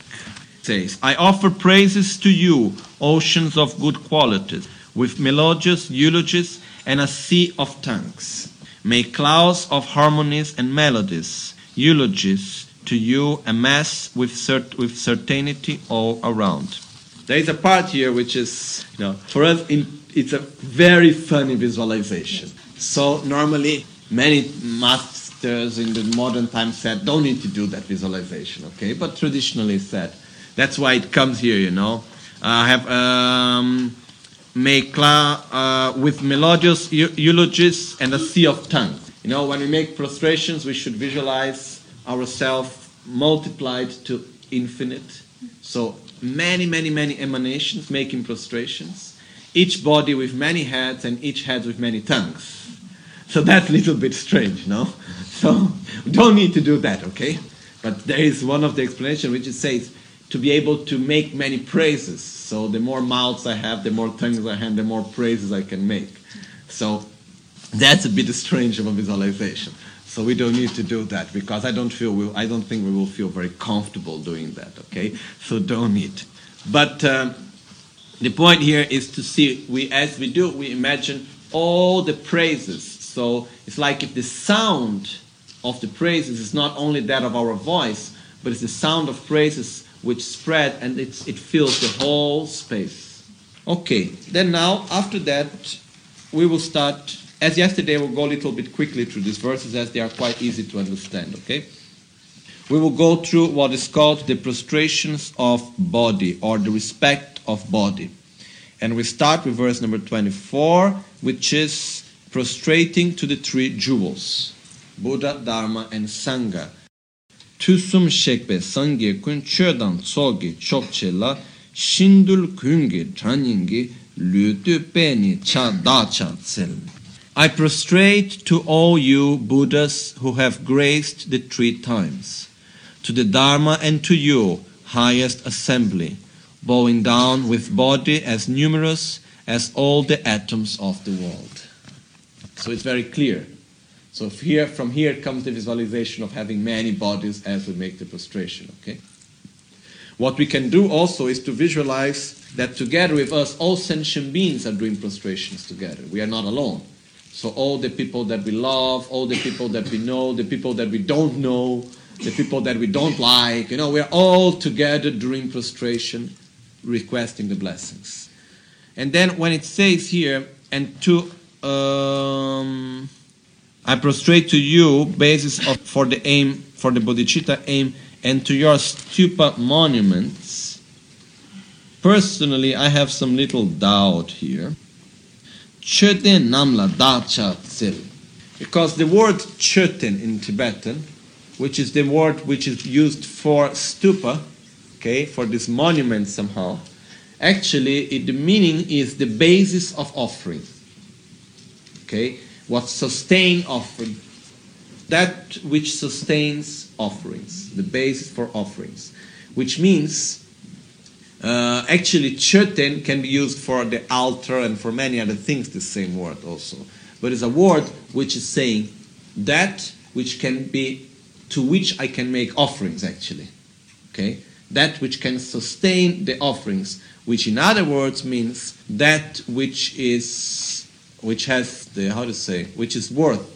Says, I offer praises to you, oceans of good qualities, with melodious eulogies and a sea of tongues. May clouds of harmonies and melodies, eulogies to you amass with, cert- with certainty all around. There is a part here which is, you know, for us, in, it's a very funny visualization. So normally, many masters in the modern time said, don't need to do that visualization, okay? But traditionally said, that's why it comes here, you know. I have um, make uh, with melodious eulogies and a sea of tongues. You know, when we make prostrations, we should visualize ourselves multiplied to infinite. So many, many, many emanations making prostrations. Each body with many heads and each head with many tongues. So that's a little bit strange, no? So [laughs] don't need to do that, okay? But there is one of the explanation which it says to be able to make many praises. So the more mouths I have, the more tongues I have, the more praises I can make. So that's a bit strange of a visualization. So we don't need to do that because I don't feel we, I don't think we will feel very comfortable doing that. Okay, so don't need. But um, the point here is to see we as we do we imagine all the praises. So it's like if the sound of the praises is not only that of our voice, but it's the sound of praises which spread and it fills the whole space. Okay, then now after that we will start. As yesterday, we'll go a little bit quickly through these verses as they are quite easy to understand. Okay, we will go through what is called the prostrations of body or the respect of body, and we start with verse number twenty-four, which is prostrating to the three jewels, Buddha, Dharma, and Sangha I prostrate to all you Buddhas who have graced the three times, to the Dharma and to you, highest assembly, bowing down with body as numerous as all the atoms of the world. So it's very clear. So here, from here comes the visualization of having many bodies as we make the prostration. Okay. What we can do also is to visualize that together with us, all sentient beings are doing prostrations together. We are not alone. So all the people that we love, all the people that we know, the people that we don't know, the people that we don't like, you know, we are all together doing prostration, requesting the blessings. And then when it says here, and to um, I prostrate to you, basis of, for the aim, for the bodhicitta aim, and to your stupa monuments. Personally, I have some little doubt here. Choten namla dacha tsil. Because the word choten in Tibetan, which is the word which is used for stupa, okay, for this monument somehow, actually it, the meaning is the basis of offering. Okay, what sustain offering, that which sustains offerings, the basis for offerings, which means uh, actually choten can be used for the altar and for many other things, the same word also. But it's a word which is saying that which can be, to which I can make offerings actually. Okay? That which can sustain the offerings, which in other words means that which is which has the how to say which is worth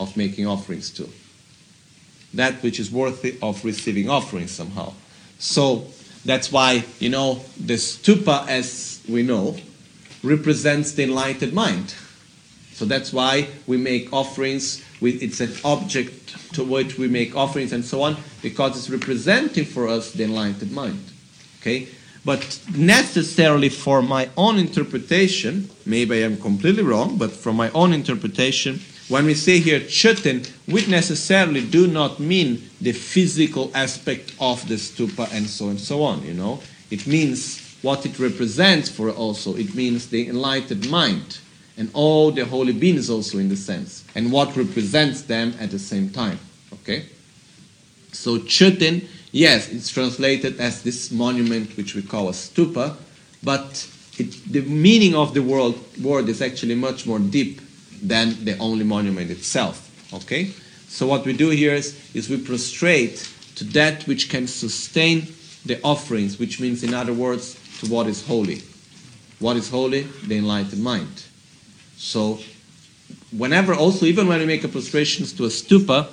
of making offerings to. That which is worthy of receiving offerings somehow. So that's why you know the stupa as we know represents the enlightened mind. So that's why we make offerings with it's an object to which we make offerings and so on because it's representing for us the enlightened mind. Okay but necessarily for my own interpretation, maybe I am completely wrong, but from my own interpretation, when we say here choten, we necessarily do not mean the physical aspect of the stupa and so and so on, you know. It means what it represents for also. It means the enlightened mind and all the holy beings also in the sense, and what represents them at the same time. Okay? So choten yes, it's translated as this monument which we call a stupa, but it, the meaning of the word, word is actually much more deep than the only monument itself. Okay? So what we do here is, is we prostrate to that which can sustain the offerings, which means, in other words, to what is holy. What is holy? The enlightened mind. So, whenever, also, even when we make a prostrations to a stupa,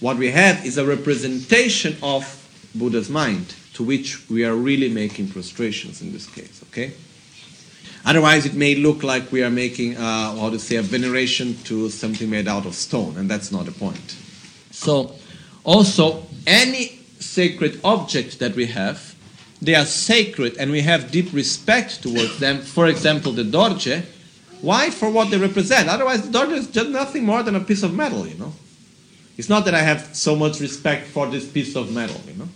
what we have is a representation of Buddha's mind, to which we are really making prostrations in this case. Okay? Otherwise, it may look like we are making, uh, how to say, a veneration to something made out of stone, and that's not the point. So, also, any sacred object that we have, they are sacred and we have deep respect towards them. For example, the dorje. Why? For what they represent. Otherwise, the dorje is just nothing more than a piece of metal, you know. It's not that I have so much respect for this piece of metal, you know.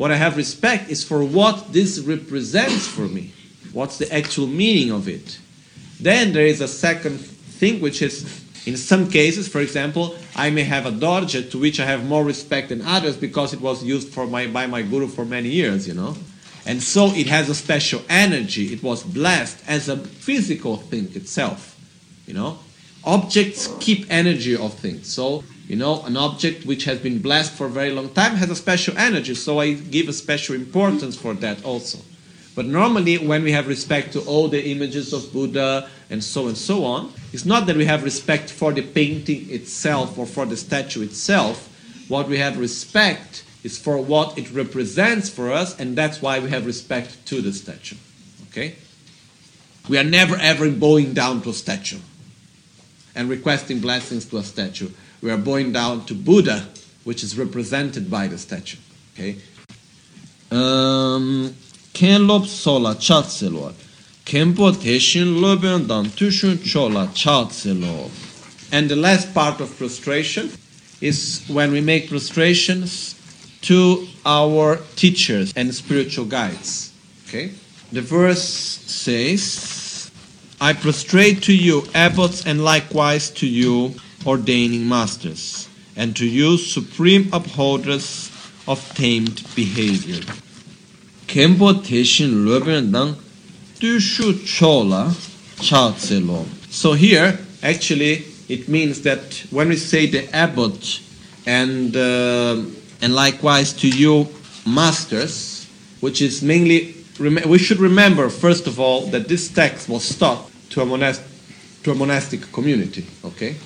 What I have respect is for what this represents for me. What's the actual meaning of it? Then there is a second thing, which is in some cases, for example, I may have a dorje to which I have more respect than others because it was used for my, by my guru for many years, you know. And so it has a special energy. It was blessed as a physical thing itself, you know. Objects keep energy of things. So, you know, an object which has been blessed for a very long time has a special energy. So I give a special importance for that also. But normally, when we have respect to all the images of Buddha and so and so on, it's not that we have respect for the painting itself or for the statue itself. What we have respect is for what it represents for us, and that's why we have respect to the statue. Okay? We are never ever bowing down to a statue and requesting blessings to a statue. We are bowing down to Buddha, which is represented by the statue. Okay? Um, ken lop sola chatselo kempo teshin loben dan tushun chola chatselo and the last part of prostration is when we make prostrations to our teachers and spiritual guides okay the verse says i prostrate to you abbots and likewise to you ordaining masters and to you supreme upholders of tamed behavior kempo teshin dang chola chatselo. So here, actually, it means that when we say the abbot and uh, and likewise to you masters, which is mainly we should remember first of all that this text was taught to a to a monastic community. Okay,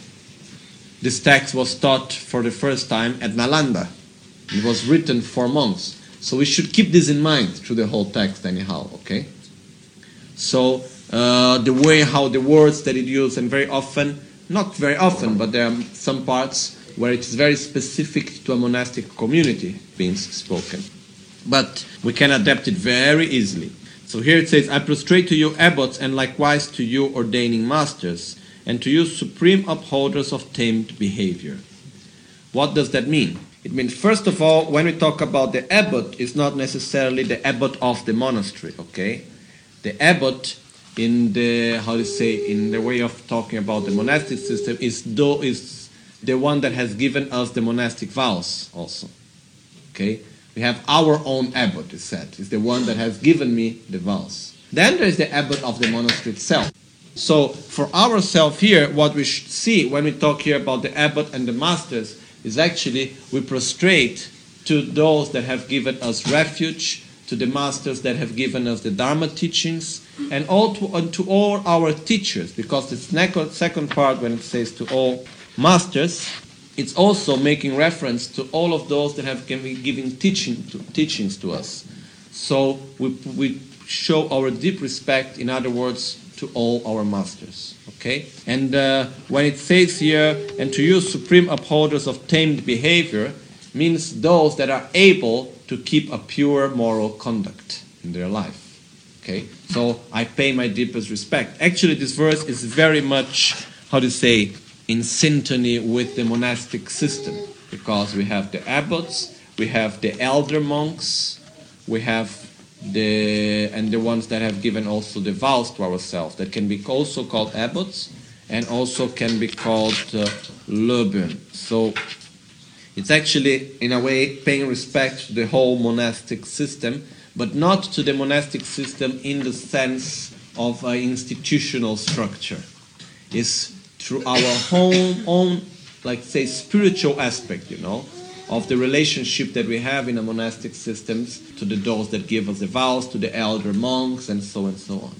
this text was taught for the first time at Nalanda. It was written for monks. So we should keep this in mind through the whole text, anyhow, okay? So uh, the way how the words that it uses, and very often, not very often, but there are some parts where it is very specific to a monastic community being spoken. But we can adapt it very easily. So here it says, I prostrate to you abbots, and likewise to you ordaining masters, and to you supreme upholders of tamed behavior. What does that mean? It means, first of all, when we talk about the abbot, it's not necessarily the abbot of the monastery, okay? The abbot, in the, how to say, in the way of talking about the monastic system, is, do, is the one that has given us the monastic vows also, okay? We have our own abbot, it's said. It's the one that has given me the vows. Then there is the abbot of the monastery itself. So, for ourselves here, what we see when we talk here about the abbot and the masters is actually we prostrate to those that have given us refuge, to the masters that have given us the Dharma teachings, and all to, and to all our teachers, because the second part, when it says to all masters, it's also making reference to all of those that have given giving teaching to, teachings to us. So we, we show our deep respect, in other words, to all our masters. Okay? And uh, when it says here, and to you, supreme upholders of tamed behavior, means those that are able to keep a pure moral conduct in their life. Okay? So I pay my deepest respect. Actually, this verse is very much, how to say, in syntony with the monastic system because we have the abbots, we have the elder monks, we have the and the ones that have given also the vows to ourselves that can be also called abbots and also can be called uh, So It's actually, in a way, paying respect to the whole monastic system, but not to the monastic system in the sense of an institutional structure. It's through our own, own, like say, spiritual aspect, you know, of the relationship that we have in a monastic systems to the those that give us the vows, to the elder monks, and so and so on.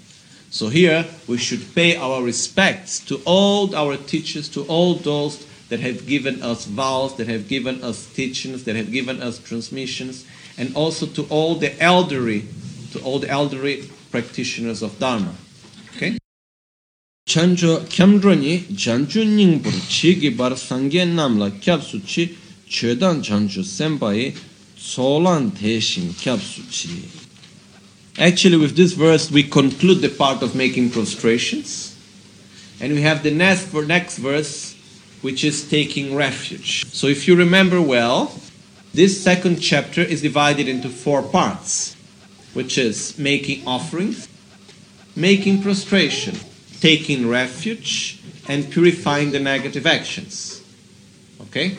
So here we should pay our respects to all our teachers, to all those that have given us vows, that have given us teachings, that have given us transmissions, and also to all the elderly, to all the elderly practitioners of Dharma. Okay? chanjo kyamdroni janju ningbur chigi bar sangye namla chedan janju senpai solan teshin kyapsu actually with this verse we conclude the part of making prostrations and we have the next next verse which is taking refuge so if you remember well this second chapter is divided into four parts which is making offerings making prostration taking refuge and purifying the negative actions. Okay?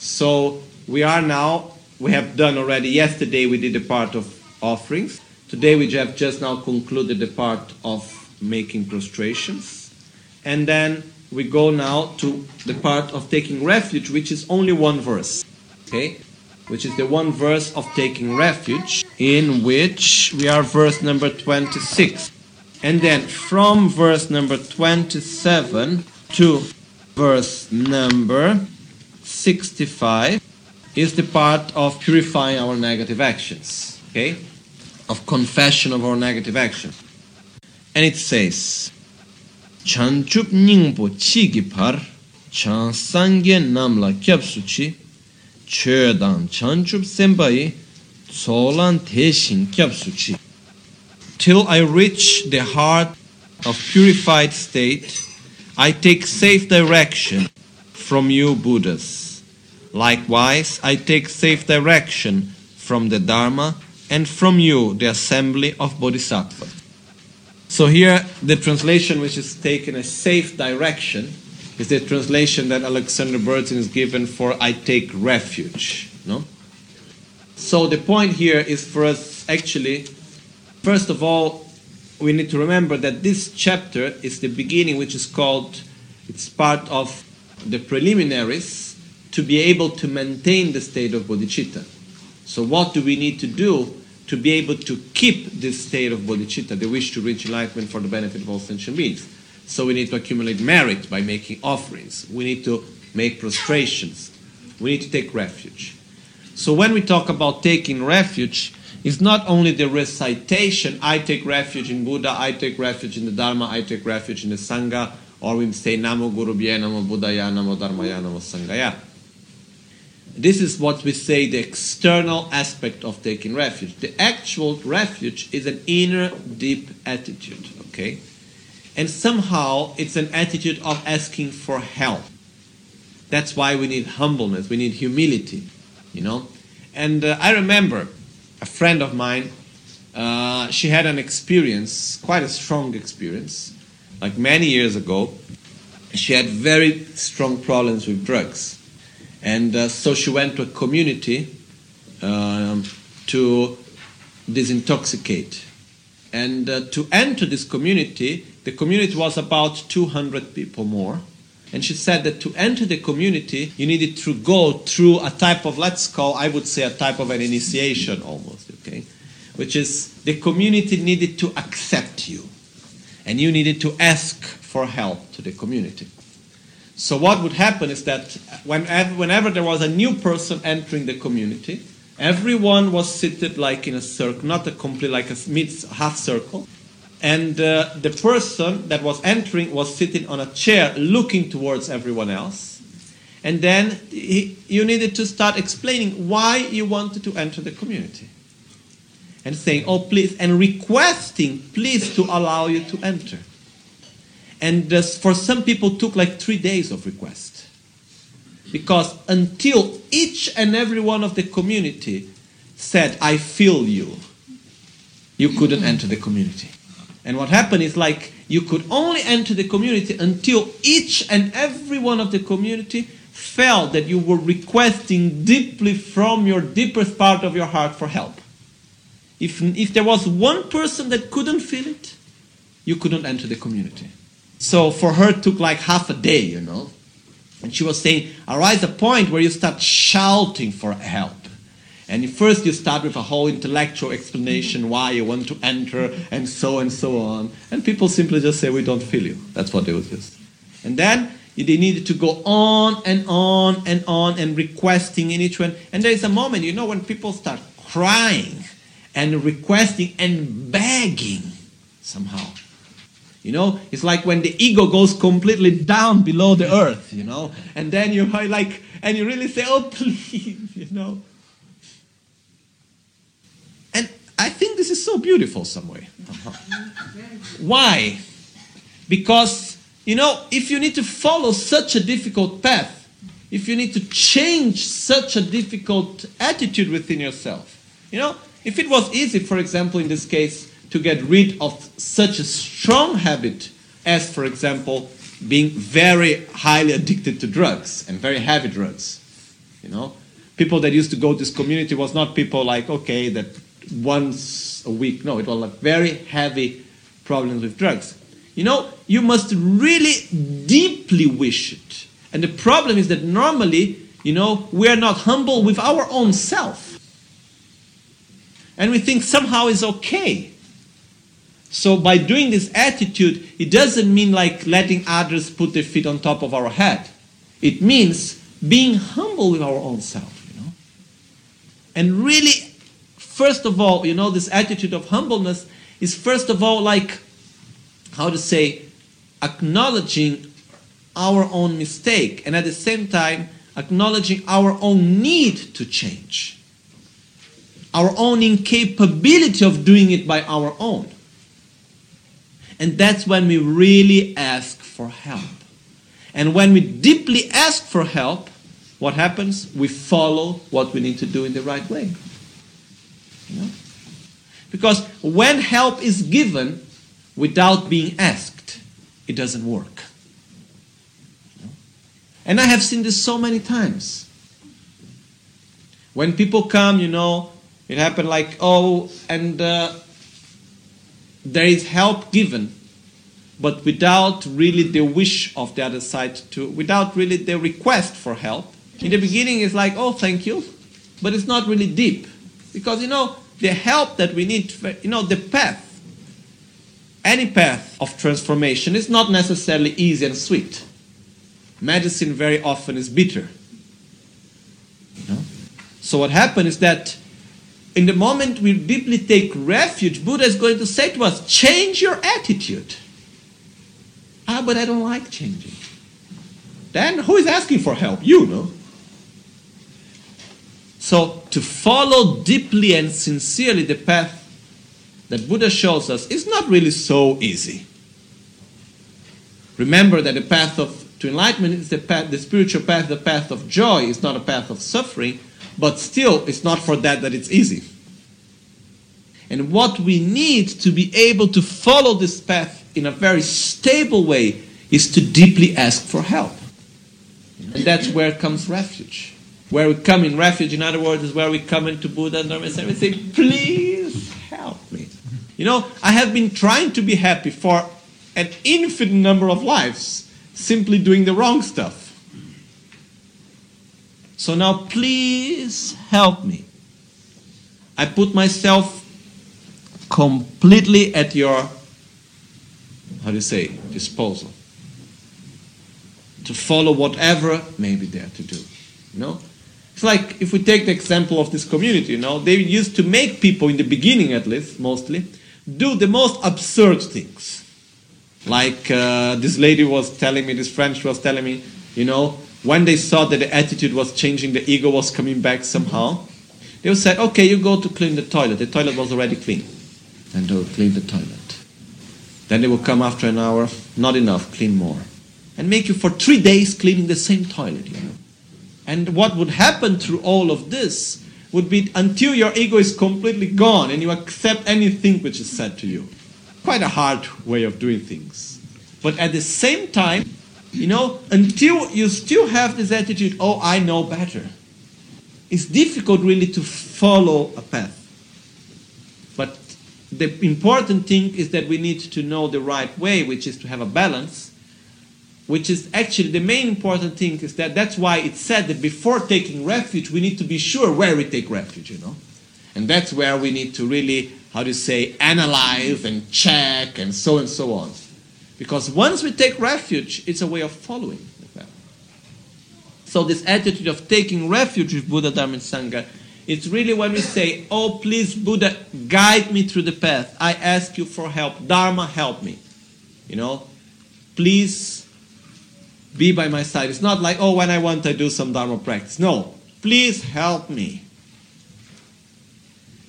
So we are now, we have done already, yesterday we did the part of offerings. Today we have just now concluded the part of making prostrations. And then we go now to the part of taking refuge, which is only one verse. Okay? Which is the one verse of taking refuge, in which we are verse number 26. And then from verse number 27 to verse number 65 is the part of purifying our negative actions, okay? Of confession of our negative actions. And it says, Chanchup ningbo chigi par, chan sangye namla kyapsuchi, chödan chanchup sembai, tsolan teshin kyapsuchi till I reach the heart of purified state, I take safe direction from you Buddhas. Likewise, I take safe direction from the Dharma and from you, the assembly of Bodhisattvas. So here, the translation which is taken as safe direction is the translation that Alexander Berzin is given for I take refuge. No? So the point here is for us actually First of all, we need to remember that this chapter is the beginning, which is called, it's part of the preliminaries to be able to maintain the state of bodhicitta. So, what do we need to do to be able to keep this state of bodhicitta, the wish to reach enlightenment for the benefit of all sentient beings? So, we need to accumulate merit by making offerings, we need to make prostrations, we need to take refuge. So, when we talk about taking refuge, it's not only the recitation, I take refuge in Buddha, I take refuge in the Dharma, I take refuge in the Sangha, or we say Namo Guru Namo Buddhaya, Namo Dharmaya, Namo Sanghaya. This is what we say the external aspect of taking refuge. The actual refuge is an inner deep attitude, okay? And somehow it's an attitude of asking for help. That's why we need humbleness, we need humility, you know? And uh, I remember a friend of mine, uh, she had an experience, quite a strong experience, like many years ago. She had very strong problems with drugs. And uh, so she went to a community um, to disintoxicate. And uh, to enter this community, the community was about 200 people more. And she said that to enter the community, you needed to go through a type of, let's call, I would say, a type of an initiation almost, okay? Which is the community needed to accept you. And you needed to ask for help to the community. So what would happen is that whenever, whenever there was a new person entering the community, everyone was seated like in a circle, not a complete like a mid half circle, and uh, the person that was entering was sitting on a chair looking towards everyone else. And then he, you needed to start explaining why you wanted to enter the community. And saying oh please and requesting please to allow you to enter and this, for some people took like three days of request because until each and every one of the community said i feel you you couldn't enter the community and what happened is like you could only enter the community until each and every one of the community felt that you were requesting deeply from your deepest part of your heart for help. If, if there was one person that couldn't feel it, you couldn't enter the community. So for her, it took like half a day, you know. And she was saying, arise a point where you start shouting for help. And first you start with a whole intellectual explanation mm-hmm. why you want to enter and so and so on. And people simply just say, we don't feel you. That's what they would just. And then they needed to go on and on and on and requesting in each one. And there is a moment, you know, when people start crying and requesting and begging somehow. You know, it's like when the ego goes completely down below the earth, you know, and then you're like, and you really say, oh, [laughs] please, you know. And I think this is so beautiful some way. [laughs] Why? Because, you know, if you need to follow such a difficult path, if you need to change such a difficult attitude within yourself, you know, if it was easy, for example, in this case, to get rid of such a strong habit as, for example, being very highly addicted to drugs and very heavy drugs. You know, people that used to go to this community was not people like okay that once a week. No, it was like very heavy problems with drugs. You know, you must really deeply wish it. And the problem is that normally, you know, we are not humble with our own self. And we think somehow it's okay. So by doing this attitude, it doesn't mean like letting others put their feet on top of our head. It means being humble with our own self, you know. And really, first of all, you know, this attitude of humbleness is first of all like, how to say, acknowledging our own mistake and at the same time acknowledging our own need to change, our own incapability of doing it by our own. And that's when we really ask for help. And when we deeply ask for help, what happens? We follow what we need to do in the right way. You know? Because when help is given without being asked, it doesn't work. And I have seen this so many times. When people come, you know, it happened like, oh, and uh, there is help given, but without really the wish of the other side to, without really the request for help. In the beginning, it's like, oh, thank you, but it's not really deep. Because, you know, the help that we need, you know, the path, any path of transformation is not necessarily easy and sweet. Medicine very often is bitter. So what happened is that in the moment we deeply take refuge, Buddha is going to say to us, change your attitude. Ah, but I don't like changing. Then who is asking for help? You know. So to follow deeply and sincerely the path that Buddha shows us is not really so easy. Remember that the path of to enlightenment is the path, the spiritual path, the path of joy, is not a path of suffering, but still it's not for that that it's easy. And what we need to be able to follow this path in a very stable way is to deeply ask for help. And that's where comes refuge. Where we come in refuge, in other words, is where we come into Buddha and Dharma and say, please help me. You know, I have been trying to be happy for an infinite number of lives, simply doing the wrong stuff. So now, please help me. I put myself completely at your, how do you say, disposal. To follow whatever may be there to do. You know? It's like if we take the example of this community, you know, they used to make people, in the beginning at least, mostly, do the most absurd things. Like uh, this lady was telling me, this French was telling me, you know, when they saw that the attitude was changing, the ego was coming back somehow, they said, okay, you go to clean the toilet. The toilet was already clean. And they will clean the toilet. Then they will come after an hour, not enough, clean more. And make you for three days cleaning the same toilet, you know. And what would happen through all of this would be until your ego is completely gone and you accept anything which is said to you. Quite a hard way of doing things. But at the same time, You know, until you still have this attitude, oh, I know better. It's difficult really to follow a path. But the important thing is that we need to know the right way, which is to have a balance, which is actually the main important thing is that that's why it's said that before taking refuge, we need to be sure where we take refuge, you know. And that's where we need to really, how you say, analyze and check and so and so on. Because once we take refuge, it's a way of following. So this attitude of taking refuge with Buddha, Dharma, and Sangha, it's really when we say, oh, please, Buddha, guide me through the path. I ask you for help. Dharma, help me. You know, please be by my side. It's not like, oh, when I want, I do some Dharma practice. No, please help me.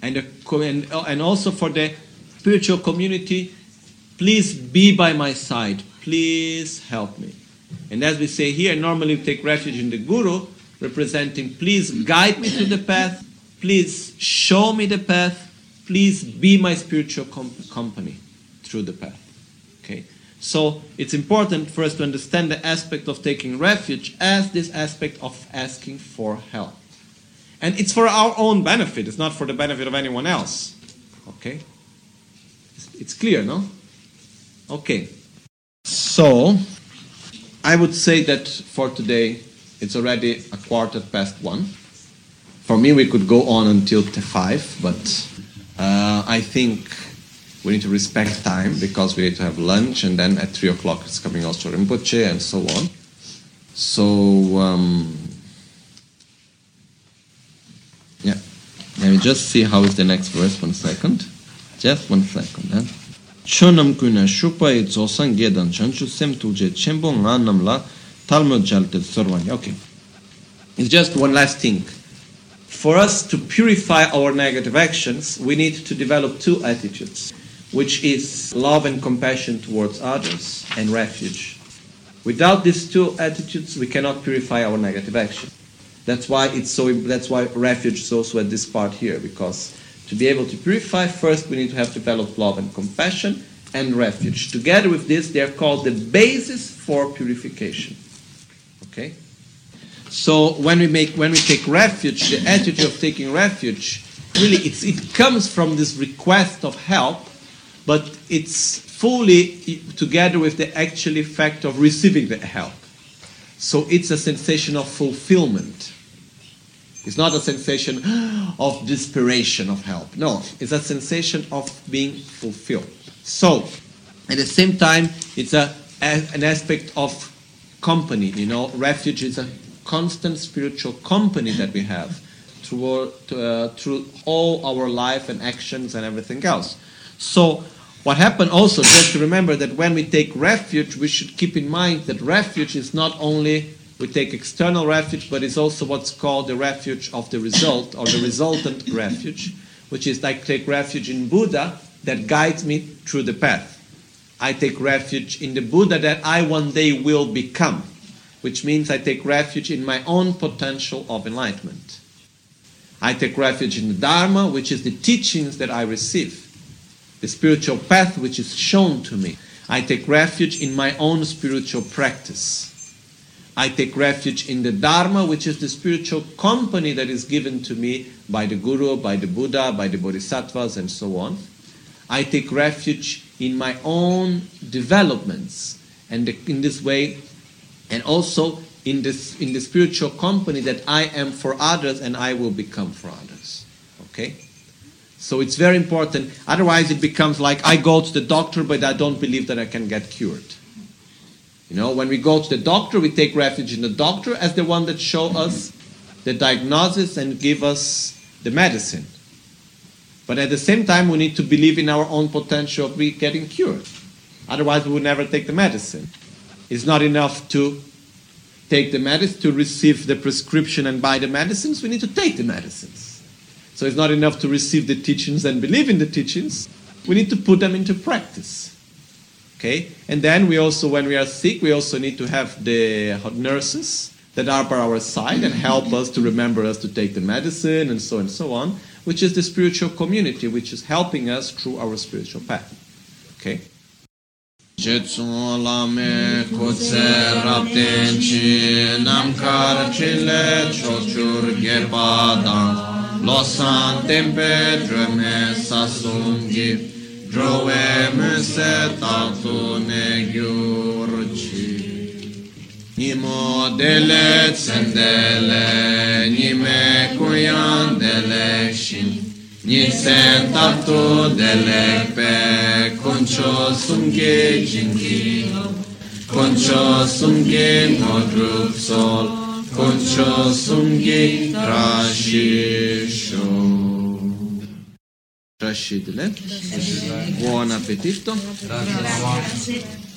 And, uh, the, and, uh, and also for the spiritual community, Please be by my side. Please help me. And as we say here, normally we take refuge in the Guru, representing, please guide me to the path. Please show me the path. Please be my spiritual company through the path. Okay? So it's important for us to understand the aspect of taking refuge as this aspect of asking for help. And it's for our own benefit, it's not for the benefit of anyone else. Okay? It's clear, no? Okay. So, I would say that for today, it's already a quarter past one. For me, we could go on until five, but uh, I think we need to respect time because we need to have lunch, and then at three o'clock it's coming also Rinpoche and so on. So, um, Let me just see how is the next verse. One second. Just one second. Eh? chonam kuna shupa zosan gedan chanchu sem tuje chenpo nga namla talmo jalte sorwani. Okay. It's just one last thing. For us to purify our negative actions, we need to develop two attitudes, which is love and compassion towards others and refuge. Without these two attitudes, we cannot purify our negative action. That's why it's so. That's why refuge is also at this part here, because to be able to purify, first we need to have developed love and compassion and refuge. Together with this, they are called the basis for purification. Okay? So when we make when we take refuge, the attitude of taking refuge, really it comes from this request of help, but it's fully together with the actual fact of receiving the help. So it's a sensation of fulfillment. It's not a sensation of desperation of help. No, it's a sensation of being fulfilled. So, at the same time, it's a, an aspect of company. You know, refuge is a constant spiritual company that we have through, uh, through all our life and actions and everything else. So, what happened also, just to remember that when we take refuge, we should keep in mind that refuge is not only we take external refuge, but it's also what's called the refuge of the result or the resultant refuge, which is like take refuge in Buddha that guides me through the path. I take refuge in the Buddha that I one day will become, which means I take refuge in my own potential of enlightenment. I take refuge in the Dharma, which is the teachings that I receive, the spiritual path which is shown to me. I take refuge in my own spiritual practice. I take refuge in the Dharma, which is the spiritual company that is given to me by the Guru, by the Buddha, by the Bodhisattvas, and so on. I take refuge in my own developments, and in this way, and also in this in the spiritual company that I am for others and I will become for others. Okay? So it's very important. Otherwise, it becomes like I go to the doctor, but I don't believe that I can get cured. You know, when we go to the doctor, we take refuge in the doctor as the one that show us the diagnosis and give us the medicine. But at the same time, we need to believe in our own potential of getting cured. Otherwise, we would never take the medicine. It's not enough to take the medicine, to receive the prescription and buy the medicines. We need to take the medicines. So it's not enough to receive the teachings and believe in the teachings. We need to put them into practice. Okay? And then we also, when we are sick, we also need to have the nurses that are by our side and help us to remember us to take the medicine and so and so on, which is the spiritual community which is helping us through our spiritual path. Okay? Gerpadan losan tempe dreme sasungi drove muse tatu ne gyurchi Nimo dele tsendele, nime kuyan dele shin, Nisen tatu dele pe, kuncho sumge jingi, kuncho sumge modrup sol, Kocha Sungi Trashi Show. Trascidile. Buon appetito. Grazie.